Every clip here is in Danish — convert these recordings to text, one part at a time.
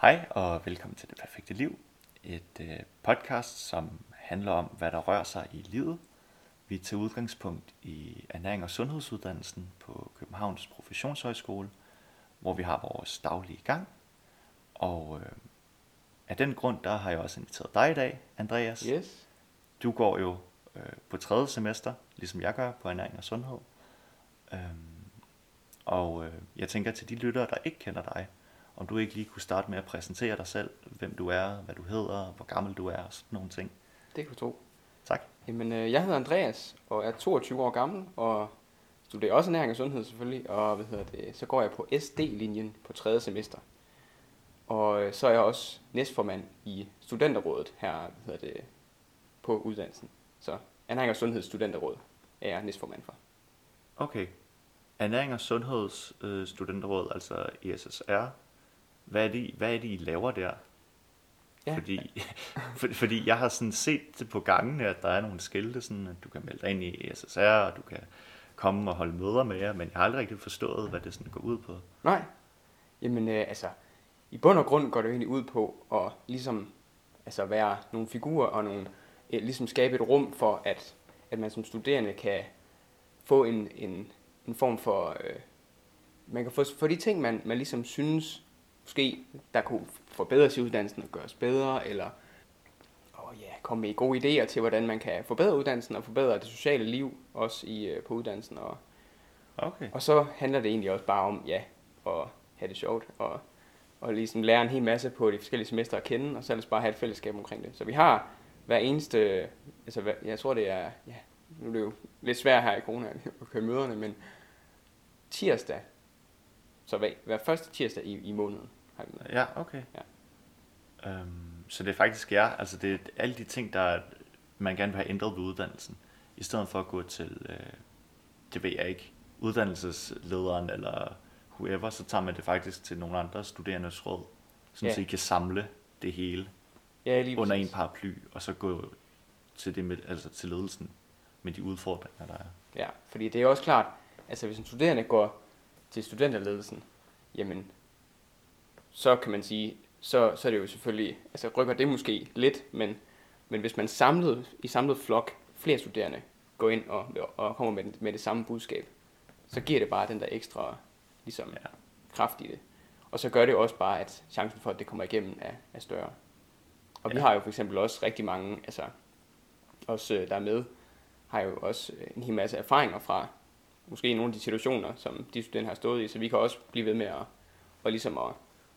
Hej og velkommen til Det Perfekte Liv. Et øh, podcast, som handler om, hvad der rører sig i livet. Vi tager udgangspunkt i ernæring- og sundhedsuddannelsen på Københavns Professionshøjskole, hvor vi har vores daglige gang. Og øh, af den grund, der har jeg også inviteret dig i dag, Andreas. Yes. Du går jo øh, på tredje semester, ligesom jeg gør, på ernæring og sundhed. Øhm, og øh, jeg tænker til de lyttere, der ikke kender dig, om du ikke lige kunne starte med at præsentere dig selv, hvem du er, hvad du hedder, hvor gammel du er og sådan nogle ting. Det kan du tro. Tak. Jamen, øh, jeg hedder Andreas og er 22 år gammel og studerer også ernæring og sundhed selvfølgelig. Og hvad hedder det, så går jeg på SD-linjen på tredje semester. Og øh, så er jeg også næstformand i studenterrådet her hvad hedder det, på uddannelsen. Så ernæring og sundhed studenterråd er jeg næstformand for. Okay. Ernæring og Sundheds øh, Studenterråd, altså ESSR. Hvad er, det, hvad er det, I laver der? Ja. Fordi, for, fordi jeg har sådan set det på gangene, at der er nogle skilte, sådan, at du kan melde dig ind i ESSR, og du kan komme og holde møder med jer, men jeg har aldrig rigtig forstået, hvad det sådan går ud på. Nej. Jamen, øh, altså, i bund og grund går det jo egentlig ud på at ligesom altså være nogle figurer og nogle, øh, ligesom skabe et rum for, at, at man som studerende kan få en, en, en form for, øh, man kan få, for de ting, man, man ligesom synes, måske, der kunne forbedres i uddannelsen og gøres bedre, eller og ja, komme med gode idéer til, hvordan man kan forbedre uddannelsen og forbedre det sociale liv også i, øh, på uddannelsen. Og, Okay. og så handler det egentlig også bare om, ja, at have det sjovt, og, og ligesom lære en hel masse på de forskellige semester at kende, og så ellers bare have et fællesskab omkring det. Så vi har hver eneste, altså hver- jeg tror det er, ja, nu er det jo lidt svært her i corona at køre møderne, men tirsdag, så hver, hver første tirsdag i, i måneden har. Ja, okay. Ja. Øhm, så det er faktisk jer, altså det er alle de ting, der man gerne vil have ændret ved uddannelsen, i stedet for at gå til, øh, det ved jeg ikke, uddannelseslederen eller whoever, så tager man det faktisk til nogle andre studerendes råd, sådan Ja. så I kan samle det hele Ja, lige under en paraply, og så gå til, det med, altså til ledelsen med de udfordringer, der er. Ja, fordi det er også klart, altså hvis en studerende går til studenterledelsen, jamen, så kan man sige, så, så er det jo selvfølgelig, altså rykker det måske lidt, men, men hvis man samlet, i samlet flok, flere studerende, går ind og, og kommer med, den- med det samme budskab, så giver det bare den der ekstra ligesom, Ja. kraft i det. Og så gør det også bare, at chancen for, at det kommer igennem, er, er større. Og vi Ja. har jo for eksempel også rigtig mange, altså os, øh, der er med, har jo også øh, en hel masse erfaringer fra måske nogle af de situationer, som de studerende har stået i, så vi kan også blive ved med at, og ligesom at,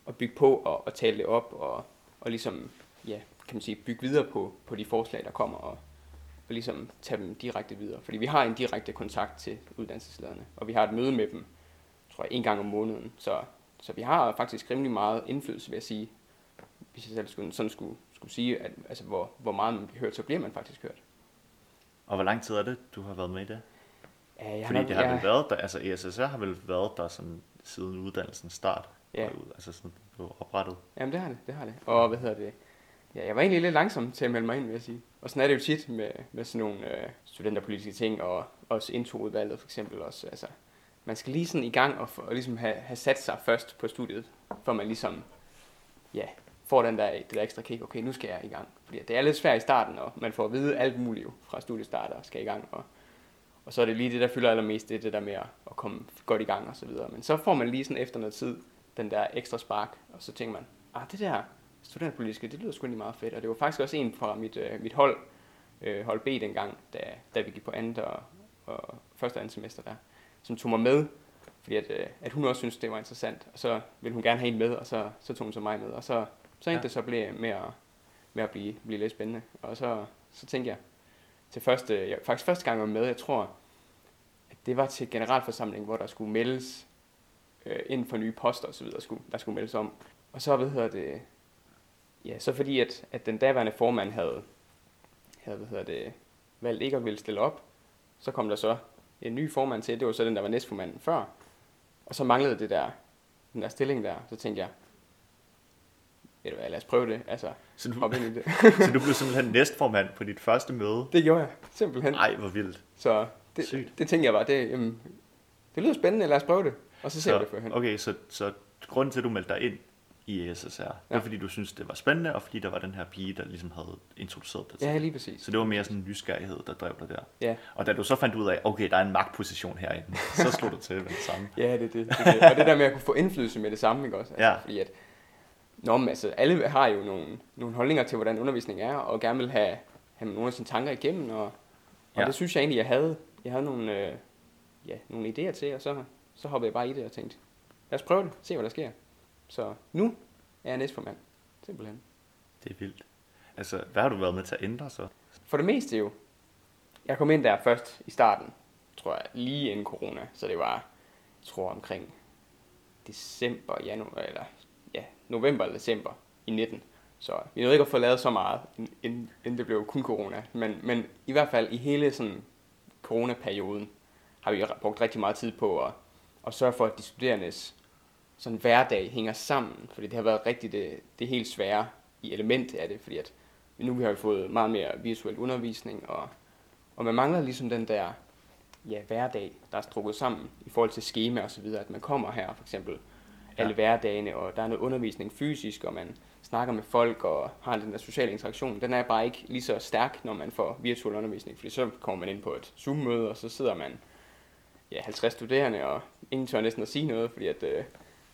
at bygge på og, og tale det op, og, og ligesom, ja, kan man sige, bygge videre på, på de forslag, der kommer, og, og ligesom tage dem direkte videre. Fordi vi har en direkte kontakt til uddannelseslederne, og vi har et møde med dem, tror jeg, en gang om måneden. Så, så vi har faktisk rimelig meget indflydelse, vil jeg sige, hvis jeg selv skulle, sådan skulle, skulle sige, at, altså, hvor, hvor meget man bliver hørt, så bliver man faktisk hørt. Og hvor lang tid er det, du har været med i det? Ja, jeg Fordi nok- det har jeg- vel været der, altså ESSR har vel været der sådan, siden uddannelsens start, Ja. og altså sådan blev oprettet. Jamen det har det, det har det. Og hvad hedder det? Ja, jeg var egentlig lidt langsom til at melde mig ind, vil jeg sige. Og sådan er det jo tit med, med sådan nogle øh, studenterpolitiske ting, og også introudvalget for eksempel også. Altså, man skal lige sådan i gang og, få- og ligesom have, have sat sig først på studiet, for man ligesom, ja, får den der, det der ekstra kick, okay, nu skal jeg i gang. Fordi det er lidt svært i starten, og man får at vide alt muligt jo fra studiestart og skal i gang. Og, og så er det lige det, der fylder allermest, det er det der med at, at komme godt i gang og så videre. Men så får man lige sådan efter noget tid, den der ekstra spark, og så tænker man, ah, det der studenterpolitiske, det lyder sgu egentlig meget fedt. Og det var faktisk også en fra mit, øh, mit hold, øh, hold B dengang, da, da vi gik på andet og, og første og andet semester der, som tog mig med, fordi at, øh, at hun også syntes, det var interessant. Og så ville hun gerne have en med, og så, så tog hun så mig med. Og så, så endte Ja. det så blev med at, med at blive, blive lidt spændende. Og så, så tænkte jeg, til første, jeg, faktisk første gang jeg var med, jeg tror, at det var til generalforsamling, hvor der skulle meldes øh, ind for nye poster og så videre, skulle, der skulle meldes om. Og så, hvad hedder det, ja, så fordi at, at den daværende formand havde, havde, hvad hedder det, valgt ikke at ville stille op, så kom der så en ny formand til, det var så den, der var næstformanden før, og så manglede det der, den der stilling der, så tænkte jeg, ved du hvad, lad os prøve det, altså, Så du, ind i det. så du blev simpelthen næstformand på dit første møde? det gjorde jeg, simpelthen. Nej, hvor vildt. Så det, Sygt. det tænkte jeg bare, det, jamen, det lyder spændende, lad os prøve det. Og så ser vi det førhen. okay, så, så grunden til, at du meldte dig ind i SSR. Det Ja. var fordi, du synes det var spændende, og fordi der var den her pige, der ligesom havde introduceret dig til. Ja, lige præcis. Så det var mere sådan en nysgerrighed, der drev dig der. Ja, Og da du så fandt ud af, okay, der er en magtposition herinde, så slog du til med det samme. ja det, er det, det, det. Og det der med at kunne få indflydelse med det samme, ikke også? Altså, Ja. Fordi at, Nå, men altså, alle har jo nogle, nogle holdninger til, hvordan undervisning er, og gerne vil have, have nogle af sine tanker igennem, og, og ja. det synes jeg egentlig, jeg havde, jeg havde nogle, øh, ja, nogle idéer til, og så, så hoppede jeg bare i det og tænkte, lad os prøve det, se hvad der sker. Så nu er jeg næstformand, simpelthen. Det er vildt. Altså, hvad har du været med til at ændre så? For det meste jo. Jeg kom ind der først i starten, tror jeg, lige inden corona. Så det var, jeg tror omkring december, januar, eller ja, november eller december i 19. Så vi nåede ikke at få lavet så meget, ind- inden, inden det blev kun corona. Men, men i hvert fald i hele sådan coronaperioden har vi brugt rigtig meget tid på at, at sørge for, at de studerendes sådan hverdag hænger sammen. Fordi det har været rigtig det, det helt svære i element af det, fordi at nu vi har vi fået meget mere visuel undervisning, og, og man mangler ligesom den der ja, hverdag, der er strukket sammen i forhold til schema og så videre, at man kommer her for eksempel alle Ja. hverdagene, og der er noget undervisning fysisk, og man snakker med folk og har den der sociale interaktion. Den er bare ikke lige så stærk, når man får virtuel undervisning, fordi så kommer man ind på et Zoom-møde, og så sidder man ja, 50 studerende, og ingen tør næsten at sige noget, fordi at, øh,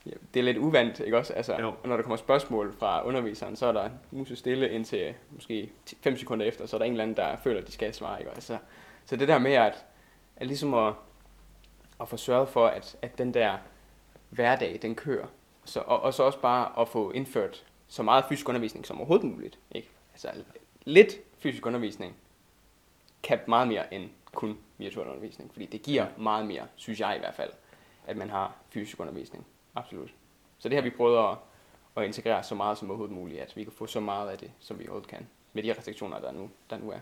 ja, det er lidt uvandt, ikke også? Altså, Jo. og når der kommer spørgsmål fra underviseren, så er der mus stille indtil måske 5 sekunder efter, så er der en eller anden, der føler, at de skal svare, ikke? Altså, så det der med at, at ligesom at, at få sørget for, at, at den der hverdag, den kører, så, og, og så også bare at få indført så meget fysisk undervisning som overhovedet muligt. Ikke? Altså lidt fysisk undervisning kan meget mere end kun virtuel undervisning, fordi det giver meget mere, synes jeg i hvert fald, at man har fysisk undervisning. Absolut. Så det har vi prøvet at, at integrere så meget som overhovedet muligt, at vi kan få så meget af det, som vi overhovedet kan, med de restriktioner, der nu, der nu er.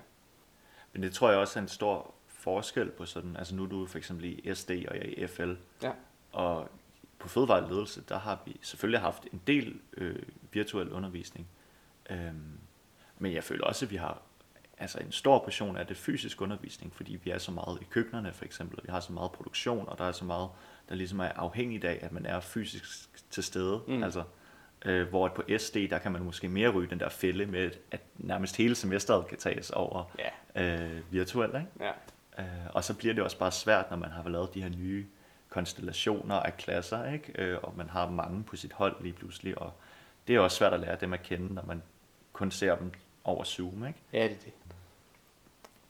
Men det tror jeg også er en stor forskel på sådan, altså nu er du for eksempel i SD og jeg i FL, Ja. og på fødevareledelse, der har vi selvfølgelig haft en del øh, virtuel undervisning. Øhm, men jeg føler også, at vi har altså en stor portion af det fysisk undervisning, fordi vi er så meget i køkkenerne for eksempel, og vi har så meget produktion, og der er så meget, der ligesom er afhængigt af, at man er fysisk til stede. Mm. Altså, øh, hvor at på SD, der kan man måske mere ryge den der fælde med, at nærmest hele semesteret kan tages over Ja. øh, virtuelt. Ikke? Ja. Øh, og så bliver det også bare svært, når man har lavet de her nye konstellationer af klasser, ikke? Øh, og man har mange på sit hold lige pludselig, og det er også svært at lære dem at kende, når man kun ser dem over Zoom. Ikke? Ja, det er det.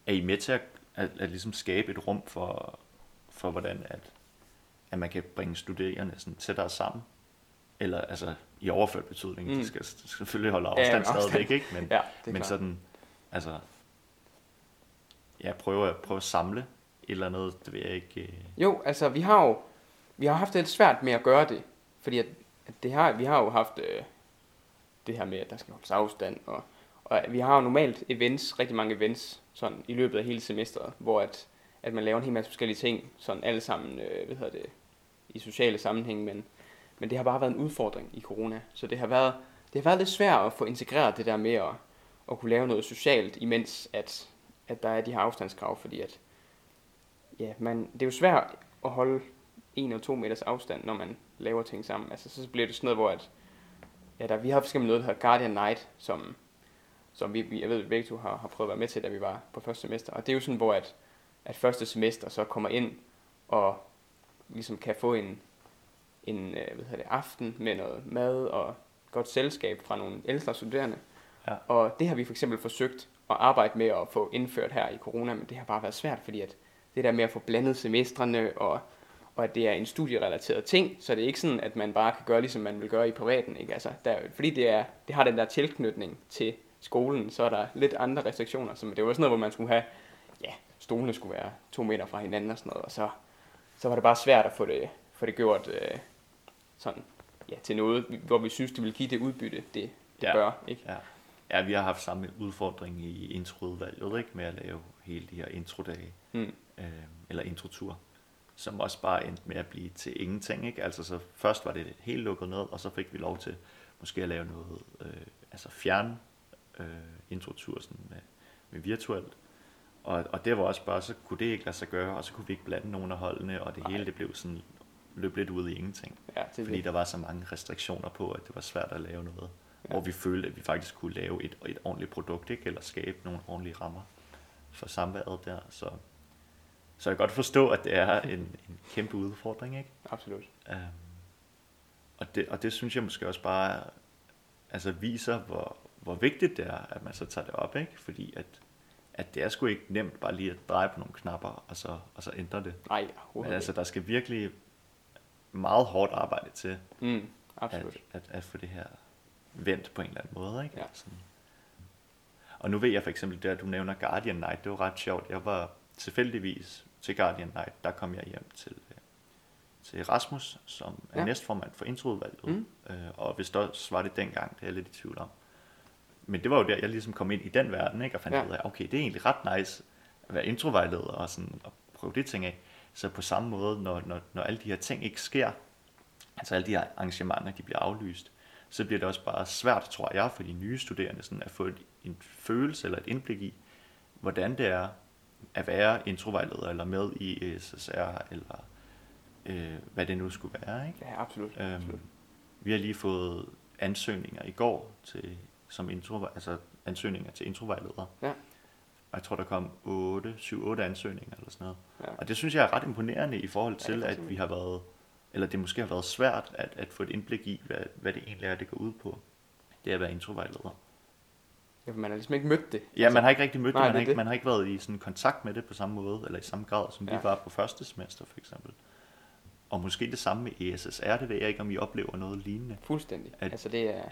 Er I med til at, at, at ligesom skabe et rum for, for hvordan at, at man kan bringe studerende sådan tættere sammen? Eller altså i overført betydning, mm. De skal selvfølgelig holde Ja, afstand afstand. stadigvæk, ikke? Men, Ja, men klart. sådan, altså, jeg prøver at prøve at samle et eller andet, det vil jeg ikke... Øh, Jo, altså vi har jo vi har haft det lidt svært med at gøre det, fordi at, at det har, vi har jo haft øh, det her med, at der skal holdes afstand, og, og vi har jo normalt events, rigtig mange events, sådan i løbet af hele semesteret, hvor at, at man laver en hel masse forskellige ting, sådan alle sammen, øh, hvad hedder det, i sociale sammenhæng, men, men det har bare været en udfordring i corona, så det har været, det har været lidt svært at få integreret det der med at, at kunne lave noget socialt, imens at, at der er de her afstandskrav, fordi at ja, man, det er jo svært at holde en eller to meters afstand, når man laver ting sammen. Altså, så bliver det sådan noget, hvor at, ja, der, vi har for eksempel noget, der hedder Guardian Night, som, som vi, vi, jeg ved, vi begge to har, har prøvet at være med til, da vi var på første semester. Og det er jo sådan, hvor at, at første semester så kommer ind og ligesom kan få en, en øh, hvad hedder det, aften med noget mad og godt selskab fra nogle ældre studerende. Ja. Og det har vi for eksempel forsøgt at arbejde med at få indført her i corona, men det har bare været svært, fordi at det der med at få blandet semestrene, og, og at det er en studierelateret ting, så det er ikke sådan, at man bare kan gøre, ligesom man vil gøre i privaten. Ikke? Altså, der, fordi det, er, det har den der tilknytning til skolen, så er der lidt andre restriktioner. Så det var sådan noget, hvor man skulle have, ja, stolene skulle være to meter fra hinanden og sådan noget, og så, så var det bare svært at få det, få det gjort øh, sådan, ja, til noget, hvor vi synes, det vil give det udbytte, det, det ja. bør. Ikke? Ja. ja, vi har haft samme udfordring i introudvalget, ikke? Med at lave hele de her introdage, Mm. øh, eller introtur, som også bare endte med at blive til ingenting, ikke? Altså så først var det helt lukket ned, og så fik vi lov til måske at lave noget, øh, altså fjern øh, introtur sådan med, med virtuelt. Og, og det var også bare, så kunne det ikke lade sig gøre, og så kunne vi ikke blande nogen af holdene, og det Nej. hele det blev sådan løb lidt ud i ingenting. Ja, det Fordi det. der var så mange restriktioner på, at det var svært at lave noget. Ja. Hvor vi følte, at vi faktisk kunne lave et, et ordentligt produkt, ikke? eller skabe nogle ordentlige rammer for samværet der. Så, så jeg kan godt forstå, at det er en, en kæmpe udfordring. Ikke? Absolut. Um, og, det, og det synes jeg måske også bare altså viser, hvor, hvor vigtigt det er, at man så tager det op. Ikke? Fordi at, at det er sgu ikke nemt bare lige at dreje på nogle knapper, og så, og så ændre det. Nej, Men altså, der skal virkelig meget hårdt arbejde til, Mm, absolut. at, at, at få det her vendt på en eller anden måde. Ikke? Ja. Sådan. Og nu ved jeg for eksempel, det at du nævner Guardian Night, det var ret sjovt. Jeg var tilfældigvis til Guardian Night, der kom jeg hjem til, øh, til Rasmus, som er Ja. næstformand for introudvalget. Mm. Øh, og hvis også var det dengang, det er jeg lidt i tvivl om. Men det var jo der, jeg ligesom kom ind i den verden, ikke? og fandt Ja. ud af, okay, det er egentlig ret nice at være introvejleder og, sådan, og prøve det ting af. Så på samme måde, når, når, når alle de her ting ikke sker, altså alle de her arrangementer, de bliver aflyst, så bliver det også bare svært, tror jeg, for de nye studerende sådan at få et, en følelse eller et indblik i, hvordan det er at være introvejleder eller med i SSR, eller øh, hvad det nu skulle være. Ikke? Ja, absolut. Øhm, absolut. vi har lige fået ansøgninger i går til, som intro, altså ansøgninger til introvejledere. Ja. Og jeg tror, der kom 8, 7-8 ansøgninger eller sådan noget. Ja. Og det synes jeg er ret imponerende i forhold Ja, til, er at vi har været, eller det måske har været svært at, at få et indblik i, hvad, hvad det egentlig er, det går ud på. Det er at være introvejleder. Ja, man har ligesom ikke mødt det. Ja, man har ikke rigtig mødt Nej, det, man det har, ikke, det. man har ikke været i sådan kontakt med det på samme måde, eller i samme grad, som Ja. vi var på første semester for eksempel. Og måske det samme med ESSR, det ved jeg ikke, om I oplever noget lignende. Fuldstændig. At- Altså det er,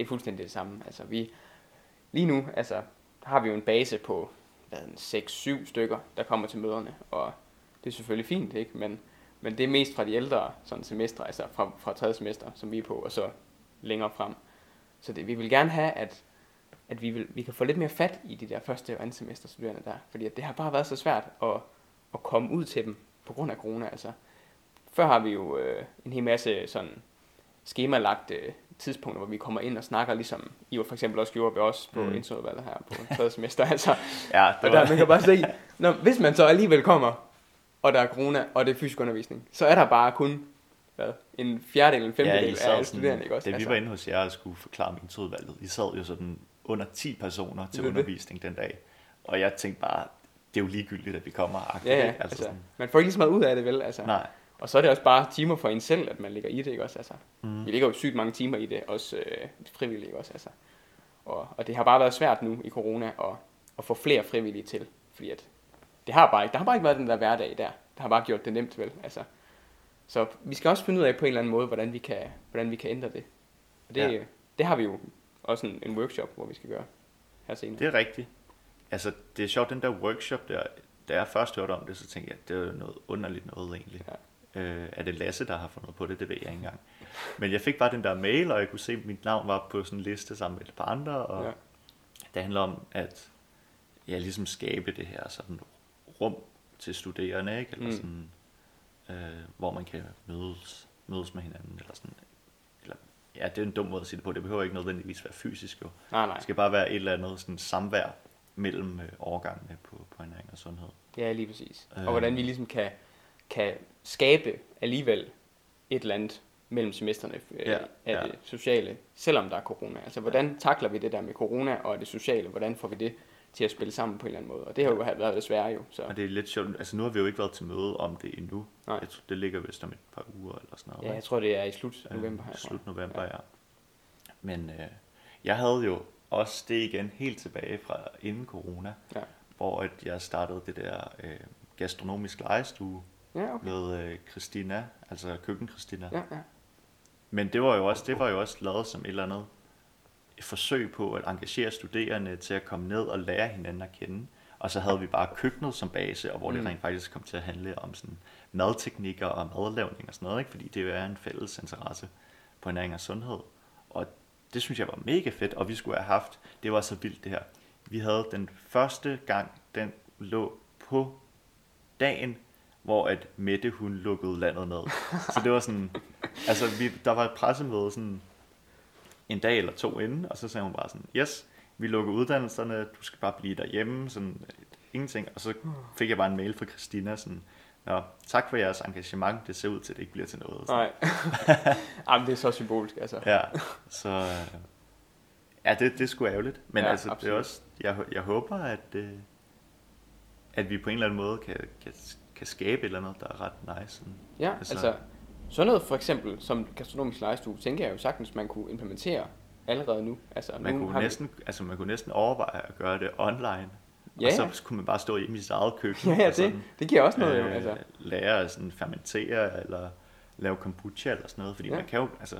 det er fuldstændig det samme. Altså vi, lige nu altså, har vi jo en base på 6-7 stykker, der kommer til møderne, og det er selvfølgelig fint, ikke? Men, men det er mest fra de ældre sådan semestre, altså fra, fra tredje semester, som vi er på, og så længere frem. Så det, vi vil gerne have, at, at vi, vil, vi kan få lidt mere fat i de der første og andet semester studerende der, fordi at det har bare været så svært at, at komme ud til dem på grund af corona. Altså, før har vi jo øh, en hel masse sådan skemalagte tidspunkter, hvor vi kommer ind og snakker, ligesom I jo for eksempel også gjorde ved os på mm. Introudvalget her på tredje semester. Altså, Ja, og der, man kan bare se, når, hvis man så alligevel kommer, og der er corona, og det er fysisk undervisning, så er der bare kun hvad, en fjerdedel, en femtedel ja, sad af studerende, ikke også? Da vi Altså, var inde hos jer og skulle forklare min udvalget, I sad jo sådan under 10 personer til Det er det. undervisning den dag. Og jeg tænkte bare, det er jo ligegyldigt, at vi kommer. agtigt, ja, ja, ikke? altså, sådan, man får ikke så meget ud af det, vel? Altså. nej. Og så er det også bare timer for en selv, at man ligger i det, ikke også? Altså, Mm. Vi ligger jo sygt mange timer i det, også øh, frivillige, ikke også? Altså. Og, og det har bare været svært nu i corona at, at få flere frivillige til, fordi at det har bare ikke, der har bare ikke været den der hverdag der. Der har bare gjort det nemt, vel? Altså, så vi skal også finde ud af på en eller anden måde, hvordan vi kan, hvordan vi kan ændre det. Og det, ja. Det har vi jo også en, en workshop, hvor vi skal gøre her senere. Det er rigtigt. Altså, det er sjovt, den der workshop der, da jeg først hørte om det, så tænkte jeg, at det er noget underligt noget egentlig. Ja. Øh, er det Lasse, der har fundet på det? Det ved jeg ikke engang. Men jeg fik bare den der mail, og jeg kunne se, at mit navn var på sådan en liste sammen med et par andre, og Ja. det handler om at ja, ligesom skabe det her sådan rum til studerende, ikke? Eller Mm. sådan, øh, hvor man kan mødes, mødes med hinanden, eller sådan, eller, ja, det er en dum måde at sige det på, det behøver ikke nødvendigvis være fysisk jo. Nej, nej. Det skal bare være et eller andet sådan samvær mellem øh, overgangene på, på ernæring og sundhed. Ja, lige præcis. Øh. Og hvordan vi ligesom kan, kan skabe alligevel et eller andet mellem semestrene øh, Ja, af ja. det sociale, selvom der er corona. Altså, hvordan takler vi det der med corona og det sociale? Hvordan får vi det til at spille sammen på en eller anden måde? Og det har jo været det svære jo. Så. Og det er lidt sjovt, altså nu har vi jo ikke været til møde om det endnu. Nej. Jeg tror, det ligger vist om et par uger eller sådan noget. Ja, jeg tror, det er i slut Øh, november her. Slut november, ja. ja. Men øh, jeg havde jo også det igen helt tilbage fra inden corona, Ja. hvor at jeg startede det der øh, gastronomisk legestue Ja, okay. med øh, Christina, altså køkken Christina. Ja, ja. Men det var jo også, det var jo også lavet som et eller andet et forsøg på at engagere studerende til at komme ned og lære hinanden at kende. Og så havde vi bare køkkenet som base, og hvor mm. Det rent faktisk kom til at handle om sådan madteknikker og madlavning og sådan noget, ikke? fordi det er en fælles interesse på ernæring og sundhed. Og det synes jeg var mega fedt, og vi skulle have haft, det var så vildt det her. Vi havde den første gang, den lå på dagen, hvor at Mette hun lukkede landet ned. Så det var sådan, altså vi, der var et pressemøde sådan en dag eller to inden, og så sagde hun bare sådan, yes, vi lukker uddannelserne, du skal bare blive derhjemme, sådan ingenting. Og så fik jeg bare en mail fra Christina, sådan, Nå, tak for jeres engagement. Det ser ud til, at det ikke bliver til noget. Så. Nej. Jamen, det er så symbolsk, altså. Ja, så... Ja, det, det er sgu ærgerligt. Men Ja, altså, det er absolut. også... Jeg, jeg håber, at, øh, at vi på en eller anden måde kan, kan, kan skabe et eller andet, der er ret nice. Sådan. Ja, Altså- altså, sådan noget for eksempel som gastronomisk lejestue, tænker jeg jo sagtens, man kunne implementere allerede nu. Altså, Man, nu kunne har vi- næsten, altså, man kunne næsten overveje at gøre det online. Ja, og så ja. kunne man bare stå hjemme i sit eget køkken. Ja, ja det, sådan, det giver også noget jo, øh, altså. lære at sådan fermentere, eller lave kombucha eller sådan noget. Fordi Ja. man kan jo, altså...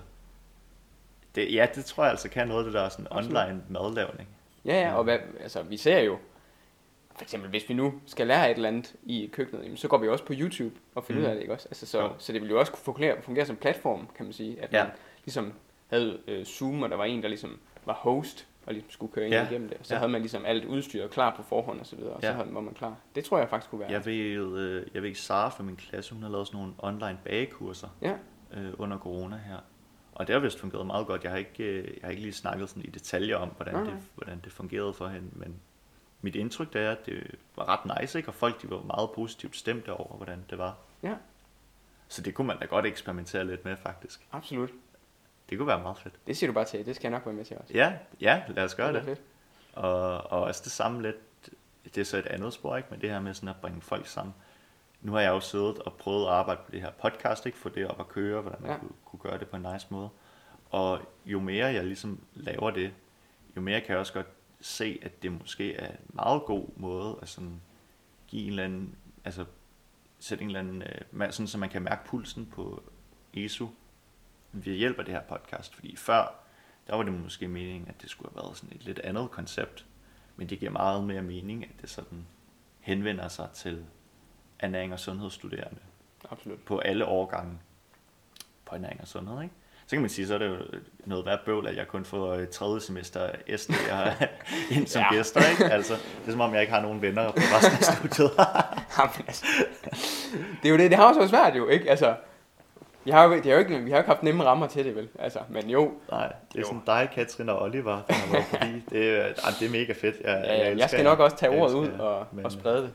Det, ja, det tror jeg altså kan noget det der sådan online madlavning. Ja, ja, og hvad, altså, vi ser jo, for eksempel hvis vi nu skal lære et eller andet i køkkenet, jamen, så går vi også på YouTube og finder Mm. ud af det, ikke også? Altså, så, så det vil jo også kunne fungere, fungere som platform, kan man sige, at man Ja. ligesom havde øh, Zoom, og der var en, der ligesom var host, og ligesom skulle køre ind Ja. igennem det, og så Ja. havde man ligesom alt udstyret klar på forhånd og så videre, og så Ja. havde, var man klar. Det tror jeg faktisk kunne være. Jeg ved, øh, jeg ved ikke, Sara fra min klasse, hun har lavet sådan nogle online bagekurser Ja, øh, under corona her. Og det har vist fungeret meget godt. Jeg har ikke, øh, jeg har ikke lige snakket sådan i detaljer om, hvordan, Nej, det, hvordan det fungerede for hende, men mit indtryk det er, at det var ret nice, ikke? og folk de var meget positivt stemte over, hvordan det var. ja, Så det kunne man da godt eksperimentere lidt med, faktisk. absolut. Det kunne være meget fedt. Det siger du bare til, det skal jeg nok være med til også. Ja, ja lad os gøre det. fedt. Og, og også det samme lidt, det er så et andet spor, ikke? men det her med sådan at bringe folk sammen. Nu har jeg jo siddet og prøvet at arbejde på det her podcast, ikke? få det op at køre, hvordan man ja. kunne, kunne gøre det på en nice måde. Og jo mere jeg ligesom laver det, jo mere kan jeg også godt se, at det måske er en meget god måde at sådan give en eller anden, altså sætte en eller anden, øh, sådan så man kan mærke pulsen på ESU ved hjælp af det her podcast. Fordi før, der var det måske meningen, at det skulle have været sådan et lidt andet koncept. Men det giver meget mere mening, at det sådan henvender sig til ernæring og sundhedsstuderende Absolut. på alle årgange på ernæring og sundhed, ikke? Så kan man sige, så er det jo noget værd bøvl, at jeg kun får øh, tredje semester SD'er ind som Ja. gæster, ikke? Altså, det er som om, jeg ikke har nogen venner på resten af studiet. Jamen, altså, det er jo det, det har også været svært jo, ikke? Altså, vi har jo, det er jo ikke, vi har jo ikke haft nemme rammer til det, vel? Altså, men jo, Nej, det er Jo. sådan dig, Katrin og Oliver, der har været forbi. Det, er- det er mega fedt. Jeg, ja, jeg, elsker skal jer. nok også tage Jeg ordet ud og, Men, og sprede det.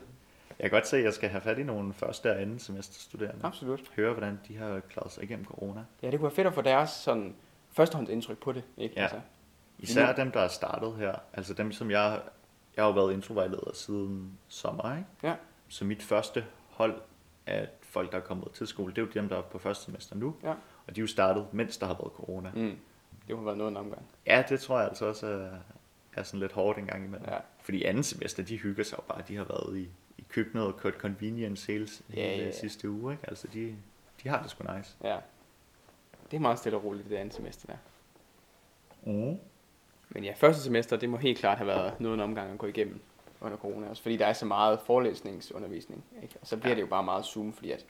Jeg kan godt se, at jeg skal have fat i nogle første og anden semesterstuderende. Absolut. Høre, hvordan de har klaret sig igennem corona. Ja, det kunne være fedt at få deres sådan førstehåndsindtryk på det, ikke? Ja. Altså, Især dem, der er startet her. Altså dem, som jeg... Jeg har jo været introvejleder siden sommer, ikke? ja, Så mit første hold af folk, der er kommet til skole, det er jo dem, der er på første semester nu. ja. Og de er jo startet, mens der har været corona. Mm. Det har været noget en omgang. Ja, det tror jeg altså også er, er sådan lidt hårdt en gang imellem. Ja. Fordi anden semester, de hygger sig jo bare. De har været i, i køkkenet og kørt convenience hele, Ja, hele ja, ja. sidste uge. Ikke? Altså, de, de har det sgu nice. Ja. Det er meget stille og roligt, det andet semester der. Mm. Men ja, første semester, det må helt klart have været noget en omgang at gå igennem under corona også, fordi der er så meget forelæsningsundervisning, ikke? Og så bliver Ja. det jo bare meget Zoom, fordi at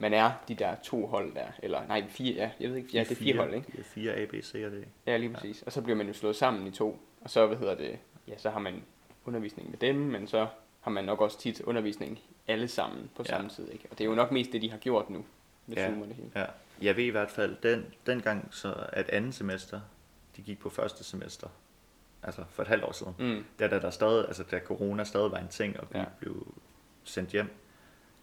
man er de der to hold der, eller nej, fire, ja, jeg ved ikke, ja, det er fire hold, ikke? De er fire A, B, C og D. Ja, lige præcis. Og så bliver man jo slået sammen i to, og så, hvad hedder det, ja, så har man undervisning med dem, men så har man nok også tit undervisning alle sammen på Ja. samme tid, ikke? Og det er jo nok mest det, de har gjort nu, med Ja. Zoom og det hele. Ja. Jeg ved i hvert fald, den, dengang, så at anden semester, de gik på første semester, altså for et halvt år siden, Mm. da, da, der stadig, altså da corona stadig var en ting, og vi Ja. ja. blev sendt hjem,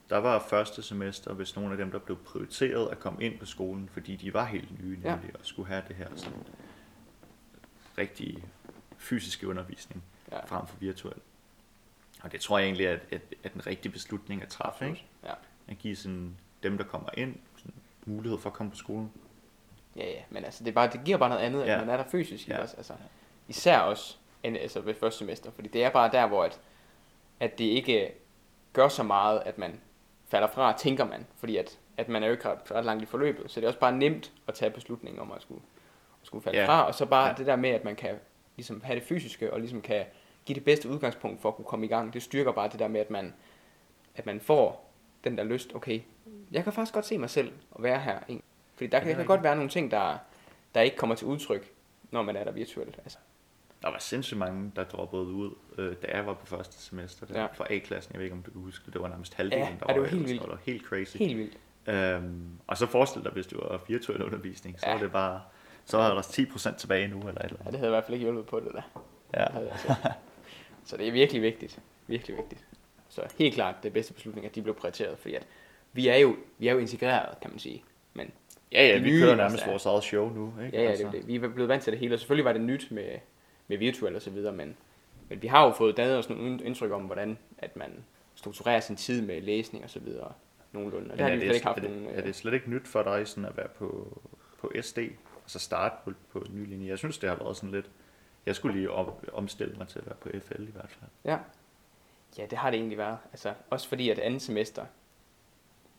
der var første semester, hvis nogle af dem, der blev prioriteret at komme ind på skolen, fordi de var helt nye Ja. nemlig, og skulle have det her sådan rigtig fysiske undervisning, Ja. frem for virtuel. Og det tror jeg egentlig er, at, at en rigtig beslutning at træffe, ikke? Ja. At give sådan, dem, der kommer ind, sådan, mulighed for at komme på skolen. Ja, ja, men altså, det, er bare, det giver bare noget andet, at Ja. man er der fysisk, ja. Også? Altså, især også end, altså ved første semester, fordi det er bare der, hvor at, at det ikke gør så meget, at man falder fra, tænker man, fordi at, at man er jo ikke ret, ret langt i forløbet, så det er også bare nemt at tage beslutningen om at skulle, at skulle falde Ja. fra, og så bare Ja. det der med, at man kan ligesom have det fysiske, og ligesom kan give det bedste udgangspunkt for at kunne komme i gang, det styrker bare det der med, at man, at man får den der lyst, okay, jeg kan faktisk godt se mig selv at være her. Ikke? Fordi der Ja, kan, det er kan godt være nogle ting, der, der ikke kommer til udtryk, når man er der virtuelt. Altså, Der var sindssygt mange, der droppede ud, øh, da jeg var på første semester der, Ja. ja. fra A-klassen. Jeg ved ikke, om du kan huske det. Det var nærmest halvdelen, Ja, der ja, det var var helt vildt. og Det var helt crazy. helt vildt. Øhm, og så forestil dig, hvis det var virtuel undervisning, så Ja. ja. var det bare, så var der 10% tilbage nu, eller et eller Ja, andet. det havde i hvert fald ikke hjulpet på det der. Ja. Set. Så det er virkelig vigtigt. Virkelig vigtigt. Så helt klart det bedste beslutning, at de blev prioriteret, fordi at vi er jo, vi er jo integreret, kan man sige. Men Ja, ja, Det vi nye, kører nærmest altså. vores eget show nu, ikke? ja, ja, det Altså, er jo det. Vi er blevet vant til det hele, og selvfølgelig var det nyt med, med virtuelt og så videre, men, men vi har jo fået dannet os nogle indtryk om, hvordan at man strukturerer sin tid med læsning og så videre nogenlunde. Og det har er, det, slet ikke haft er, nogen... det, er øh, det slet ikke nyt for dig sådan at være på, på SD, og så starte på, på en ny linje? Jeg synes, det har været sådan lidt... Jeg skulle lige om, omstille mig til at være på FL i hvert fald. Ja. ja, det har det egentlig været. Altså, også fordi at andet semester,